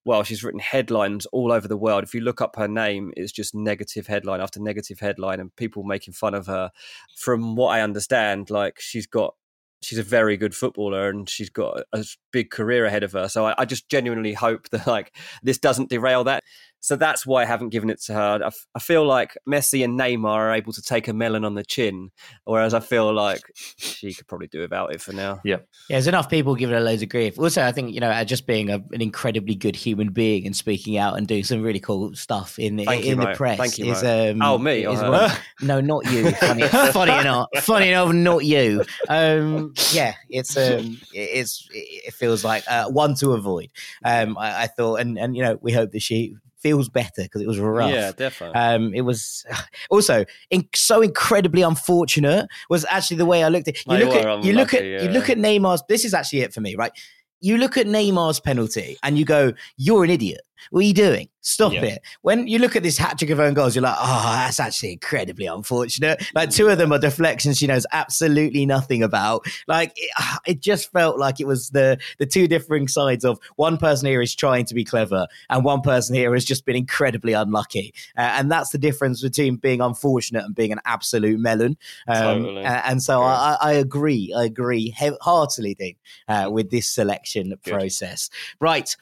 well, she's written headlines all over the world. If you look up her name, it's just negative headline after negative headline and people making fun of her. From what I understand, like, she's got she's a very good footballer and she's got a, big career ahead of her. So I, I just genuinely hope that like this doesn't derail that. So that's why I haven't given it to her. I, f- I feel like Messi and Neymar are able to take a melon on the chin, whereas I feel like she could probably do without it for now. Yeah. Yeah, there's enough people giving her loads of grief. Also, I think you know, uh, just being a, an incredibly good human being and speaking out and doing some really cool stuff in the Thank you, in the press Thank you, is mate. um, Oh, me is her? one- no, not you. Funny, funny enough, funny enough, not you. Um, yeah, it's um, it- it's it feels like uh, one to avoid. Um, I, I thought, and and you know, we hope that she feels better because it was rough. Yeah, definitely. Um, it was also in, so incredibly unfortunate. Was actually the way I looked at. You They look at you look at unlucky, you look at Neymar's. This is actually it for me, right? You look at Neymar's penalty and you go, "You're an idiot. What are you doing? Stop Yeah. it." When you look at this hat trick of own goals, you're like, "Oh, that's actually incredibly unfortunate." Like two of them are deflections she knows absolutely nothing about. Like it, ah, it just felt like it was the the two differing sides of one person here is trying to be clever and one person here has just been incredibly unlucky, uh, and that's the difference between being unfortunate and being an absolute melon. Um, Totally. and so I, I I agree, I agree he- heartily, Dean, uh, with this selection process. Right.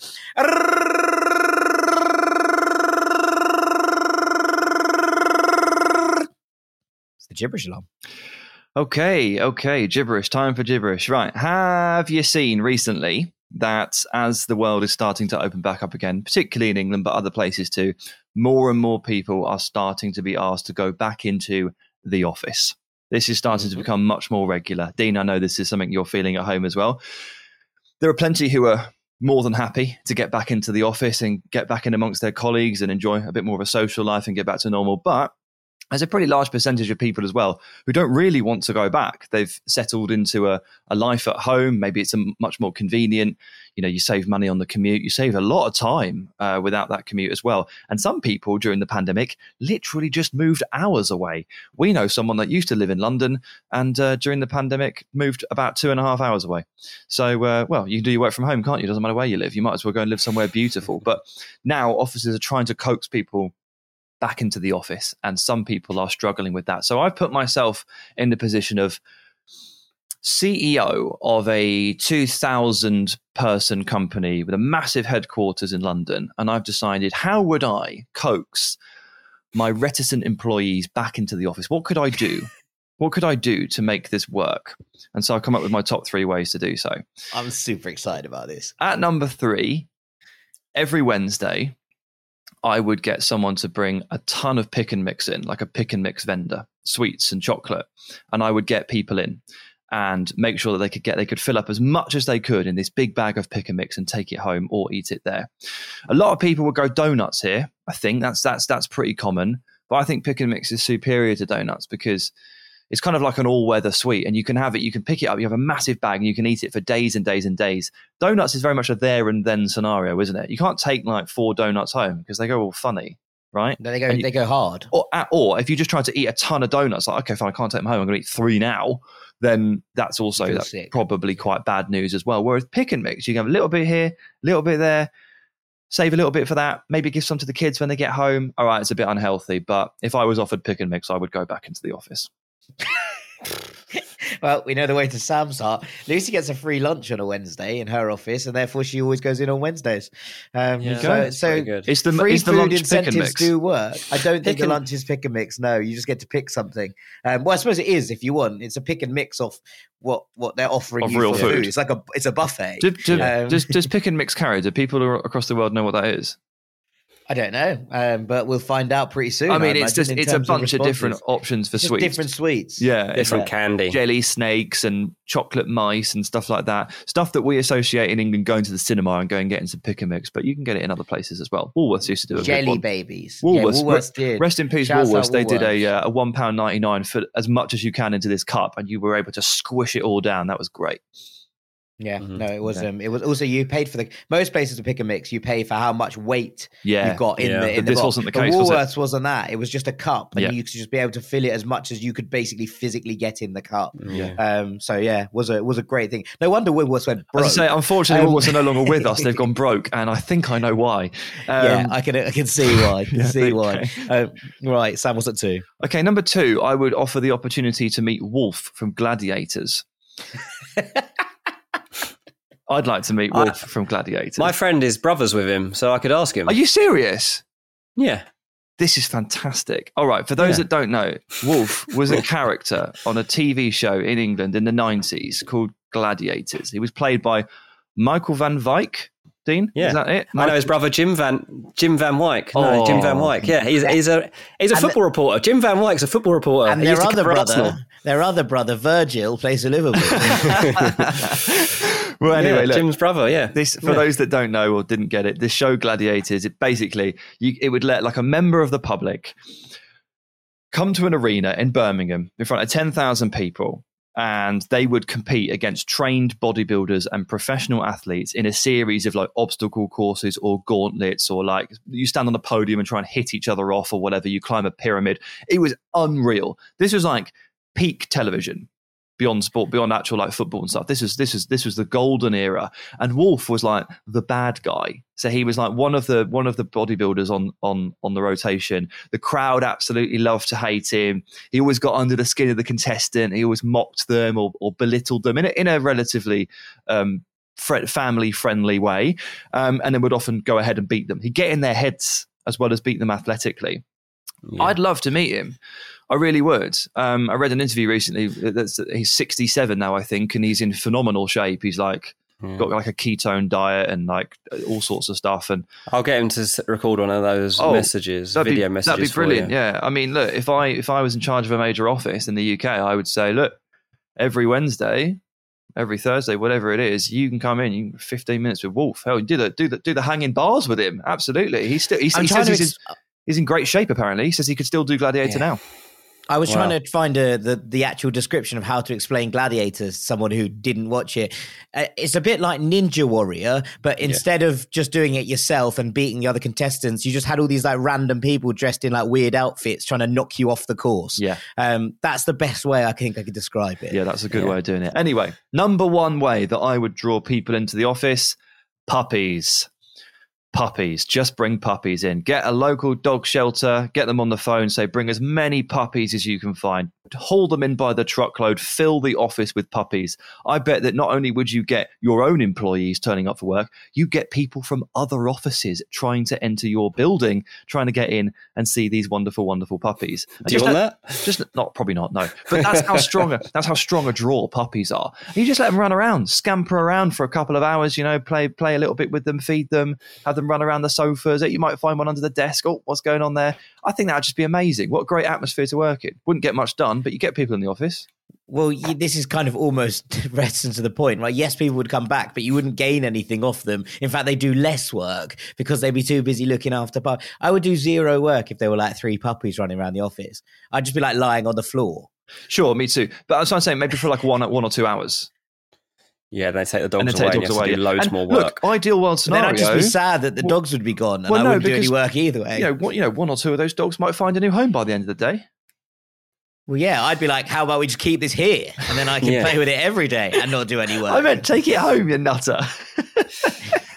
The gibberish alarm. Okay, okay, gibberish. Time for gibberish. Right. Have you seen recently that as the world is starting to open back up again, particularly in England, but other places too, more and more people are starting to be asked to go back into the office. This is starting to mm-hmm. become much more regular. Dean, I know this is something you're feeling at home as well. There are plenty who are more than happy to get back into the office and get back in amongst their colleagues and enjoy a bit more of a social life and get back to normal. But there's a pretty large percentage of people as well who don't really want to go back. They've settled into a, a life at home. Maybe it's a much more convenient. You know, you save money on the commute. You save a lot of time uh, without that commute as well. And some people during the pandemic literally just moved hours away. We know someone that used to live in London and uh, during the pandemic moved about two and a half hours away. So, uh, well, you can do your work from home, can't you? Doesn't matter where you live. You might as well go and live somewhere beautiful. But now offices are trying to coax people back into the office, and some people are struggling with that. So I've put myself in the position of CEO of a 2,000 person company with a massive headquarters in London, and I've decided how would I coax my reticent employees back into the office? What could I do? What could I do to make this work? And so I come up with my top three ways to do so. I'm super excited about this. At number three, every Wednesday, I would get someone to bring a ton of pick and mix in, like a pick and mix vendor, sweets and chocolate, and I would get people in and make sure that they could get they could fill up as much as they could in this big bag of pick and mix and take it home or eat it there. A lot of people would go donuts here. I think that's that's that's pretty common, but I think pick and mix is superior to donuts because it's kind of like an all-weather sweet and you can have it you can pick it up you have a massive bag and you can eat it for days and days and days. Donuts is very much a there and then scenario isn't it? You can't take like four donuts home because they go all funny right? No, they go you- they go hard. or, or if you just try to eat a ton of donuts like okay fine i can't take them home i'm going to eat three now then that's also that's probably quite bad news as well. Whereas pick and mix you can have a little bit here a little bit there save a little bit for that maybe give some to the kids when they get home. All right it's a bit unhealthy but if i was offered pick and mix i would go back into the office Well, we know the way to Sam's heart. Lucy gets a free lunch on a Wednesday in her office, and therefore she always goes in on Wednesdays. Um, Yeah, so, so good. it's the free it's the food lunch pick and incentives mix do work. I don't think Pick the and- lunch is pick and mix. No, you just get to pick something. Um, well, I suppose it is if you want. It's a pick and mix of what what they're offering Of you real for food. It's like a it's a buffet. Do, do, Um, does, does pick and mix carry? Do people across the world know what that is? I don't know, um, but we'll find out pretty soon. I mean, I it's just it's a bunch of, different options for just sweets. different sweets. Yeah, Different like candy. jelly snakes and chocolate mice and stuff like that. Stuff that we associate in England going to the cinema and going and getting some pick and mix, but you can get it in other places as well. Woolworths used to do a good jelly one. babies. Woolworths, yeah, Woolworths did. Rest in peace, Shouts out Woolworths. They did a uh, a one pound ninety nine for as much as you can into this cup, and you were able to squish it all down. That was great. Yeah, Mhm. no, it was. Yeah. Um, it was also you paid for the most places to pick a mix. You pay for how much weight Yeah, you got in Yeah. the. In But the this box. wasn't the But case, was it? Woolworths wasn't that. It was just a cup, and Yeah. you could just be able to fill it as much as you could basically physically get in the cup. Yeah. Um, so yeah, was a was a great thing. No wonder Woolworths went broke. As I say, unfortunately, Um, Woolworths are no longer with us. They've gone broke, and I think I know why. Um, yeah, I can I can see why. I can see why. okay. Um, right, Sam was at two. Okay, number two, I would offer the opportunity to meet Wolf from Gladiators. I'd like to meet I- Wolf from Gladiator. My friend is brothers with him, so I could ask him. Are you serious? Yeah. This is fantastic. All right, for those Yeah. that don't know, Wolf was a character on a TV show in England in the 90s called Gladiators. He was played by Michael Van Wijk. Dean, Yeah. is that it? I know his brother Jim Van Jim Van Wijk. No, oh. Jim Van Oh. Wyck. Yeah, he's he's a he's a And football reporter. Jim Van Wijk's a football reporter. and He their other brother, Arsenal. their other brother Virgil plays for Liverpool. well, anyway, yeah, look, Jim's brother. Yeah, This, for Yeah. those that don't know or didn't get it, this show Gladiators, it basically you, it would let like a member of the public come to an arena in Birmingham in front of ten thousand people, and they would compete against trained bodybuilders and professional athletes in a series of like obstacle courses or gauntlets, or like you stand on the podium and try and hit each other off or whatever. You climb a pyramid. It was unreal. This was like peak television. Beyond sport, beyond actual like football and stuff. This is this is this was the golden era and Wolf was like the bad guy. So he was like one of the one of the bodybuilders on on on the rotation. The crowd absolutely loved to hate him. He always got under the skin of the contestant. He always mocked them or, or belittled them in a, in a relatively um, family friendly way, um, and then would often go ahead and beat them. He'd get in their heads as well as beat them athletically. Yeah. I'd love to meet him. I really would. Um, I read an interview recently. That's he's 67 now, I think, and he's in phenomenal shape. He's like Yeah. got like a ketone diet and like all sorts of stuff. And I'll get him to record one of those Oh, messages, video be, messages. That'd be brilliant. Yeah. I mean, look, if I if I was in charge of a major office in the UK, I would say, look, every Wednesday, every Thursday, whatever it is, you can come in. You can 15 minutes with Wolf. Hell, do the do the do the hanging bars with him. Absolutely. He's still. He's, he says he's in, he's in great shape. Apparently, he says he could still do Gladiator Yeah. now. I was Wow. trying to find a, the the actual description of how to explain Gladiators. to Someone who didn't watch it. Uh, it's a bit like Ninja Warrior, but instead of just doing it yourself and beating the other contestants, you just had all these like random people dressed in like weird outfits trying to knock you off the course. Yeah. um, that's the best way I think I could describe it. Yeah, that's a good way of doing it. Anyway, number one way that I would draw people into the office puppies. Puppies. Just bring puppies in. Get a local dog shelter, get them on the phone, say, bring as many puppies as you can find. Haul them in by the truckload, fill the office with puppies. I bet that not only would you get your own employees turning up for work, you get people from other offices trying to enter your building, trying to get in and see these wonderful, wonderful puppies. And Do you want let- that? just not probably not no but that's how strong a, that's how strong a draw puppies are you just let them run around scamper around for a couple of hours you know play play a little bit with them feed them have them run around the sofas you might find one under the desk oh what's going on there i think that would just be amazing what a great atmosphere to work in wouldn't get much done but you get people in the office Well, you, this is kind of almost resting to the point, right? Yes, people would come back, but you wouldn't gain anything off them. In fact, they do less work because they'd be too busy looking after puppies. I would do zero work if there were like three puppies running around the office. I'd just be like lying on the floor. sure me too but i was trying to maybe for like one one or two hours Yeah, they take the and dogs then away take and dogs you have away to do loads And more look ideal world And then scenario I'd just be sad that the dogs would be gone and well, I no, wouldn't do any work either way. you know, one, you know, one or two of those dogs might find a new home by the end of the day. well, yeah, I'd be like, how about we just keep this here and then I can Yeah. play with it every day and not do any work. I meant take it home, you nutter.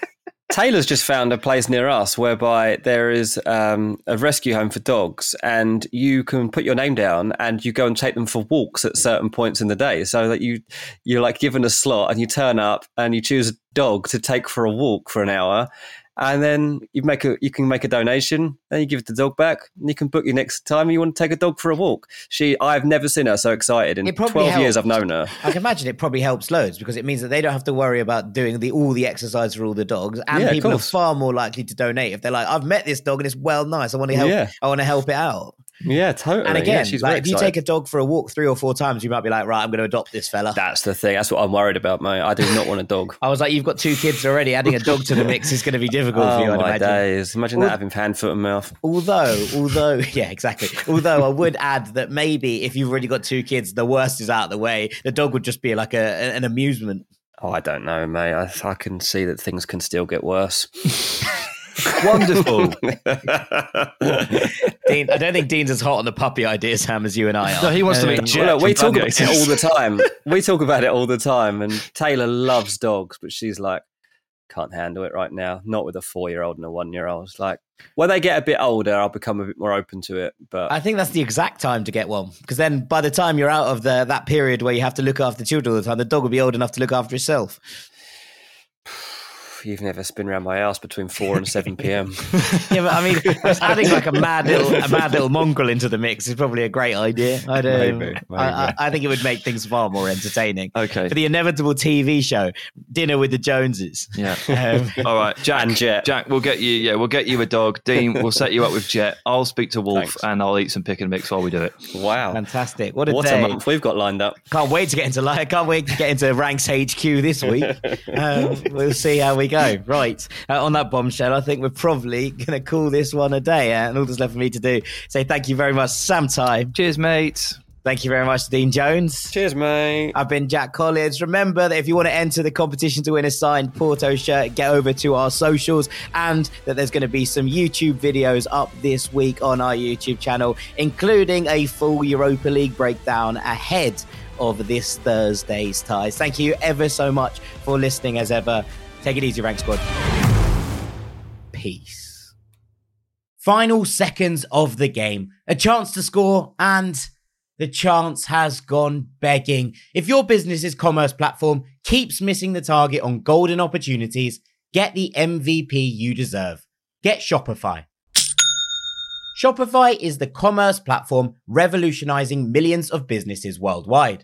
Taylor's just found a place near us whereby there is um, a rescue home for dogs, and you can put your name down and you go and take them for walks at certain points in the day. So that you you're like given a slot and you turn up and you choose a dog to take for a walk for an hour, and then you make a you can make a donation, then you give it the dog back, and you can book your next time you want to take a dog for a walk. She I've never seen her so excited in It probably twelve years I've known her. I can imagine it probably helps loads because it means that they don't have to worry about doing the all the exercise for all the dogs, and Yeah, people are far more likely to donate if they're like, "I've met this dog and it's well nice. I want to help. Yeah. I want to help it out." Yeah, totally. And Yeah, again, she's like if you take a dog for a walk three or four times, you might be like, "Right, I'm going to adopt this fella." That's the thing. That's what I'm worried about, mate. I do not want a dog. I was like, "You've got two kids already. Adding a dog to the mix is going to be difficult for you." Oh I'd my imagine. days! Imagine that having hand, foot, and mouth. Although, although, yeah, exactly. Although I would add that maybe if you've already got two kids, the worst is out of the way. The dog would just be like a, an amusement. Oh, I don't know, mate. I, I can see that things can still get worse. Wonderful. Dean, I don't think Dean's as hot on the puppy idea, Sam, as you and I are. No, he wants to Um, meet Jet Well, look, we talk about it all the time. We talk about it all the time, and Taylor loves dogs, but she's like, can't handle it right now. Not with a four-year-old and a one-year-old. It's like when they get a bit older, I'll become a bit more open to it. But I think that's the exact time to get one because then by the time you're out of the that period where you have to look after children all the time, the dog will be old enough to look after itself. You've never spin around my house between four and seven p.m. yeah, but I mean, adding like a mad little a mad little mongrel into the mix is probably a great idea. I'd, um, Maybe, I, I. I think it would make things far more entertaining. Okay. For the inevitable TV show, Dinner with the Joneses. Yeah. Um, All right, Jack. And Jet. Jack, we'll get you. Yeah, we'll get you a dog. Dean, we'll set you up with Jet. I'll speak to Wolf, Thanks. and I'll eat some pick and mix while we do it. Wow, fantastic! What a what day! a month we've got lined up. Can't wait to get into li- can't wait to get into ranks HQ this week. Um, we'll see how we go. Right uh, on that bombshell, I think we're probably going to call this one a day. Uh, and all that's left for me to do say thank you very much, Sam Tighe. Cheers, mate. Thank you very much, Dean Jones. Cheers, mate. I've been Jack Collins. Remember that if you want to enter the competition to win a signed Porto shirt, get over to our socials and that there's going to be some YouTube videos up this week on our YouTube channel, including a full Europa League breakdown ahead of this Thursday's ties. Thank you ever so much for listening as ever. Take it easy, Rank Squad. Peace. Final seconds of the game. A chance to score and the chance has gone begging. If your business's commerce platform keeps missing the target on golden opportunities, get the MVP you deserve. Get Shopify. Shopify is the commerce platform revolutionizing millions of businesses worldwide.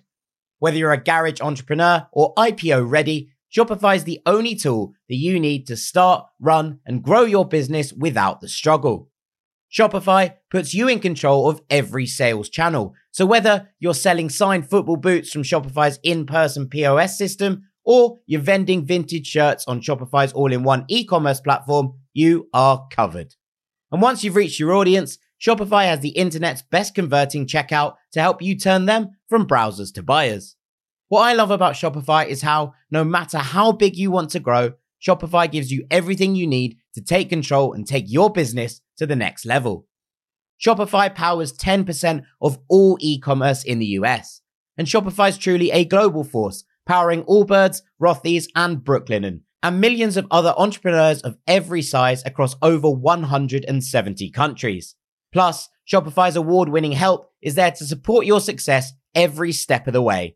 Whether you're a garage entrepreneur or IPO ready, Shopify is the only tool that you need to start, run, and grow your business without the struggle. Shopify puts you in control of every sales channel. So whether you're selling signed football boots from Shopify's in-person POS system or you're vending vintage shirts on Shopify's all-in-one e-commerce platform, you are covered. And once you've reached your audience, Shopify has the internet's best converting checkout to help you turn them from browsers to buyers. What I love about Shopify is how, no matter how big you want to grow, Shopify gives you everything you need to take control and take your business to the next level. Shopify powers 10% of all e commerce in the US. And Shopify is truly a global force, powering Allbirds, Rothy's, and Brooklinen, and millions of other entrepreneurs of every size across over 170 countries. Plus, Shopify's award winning help is there to support your success every step of the way.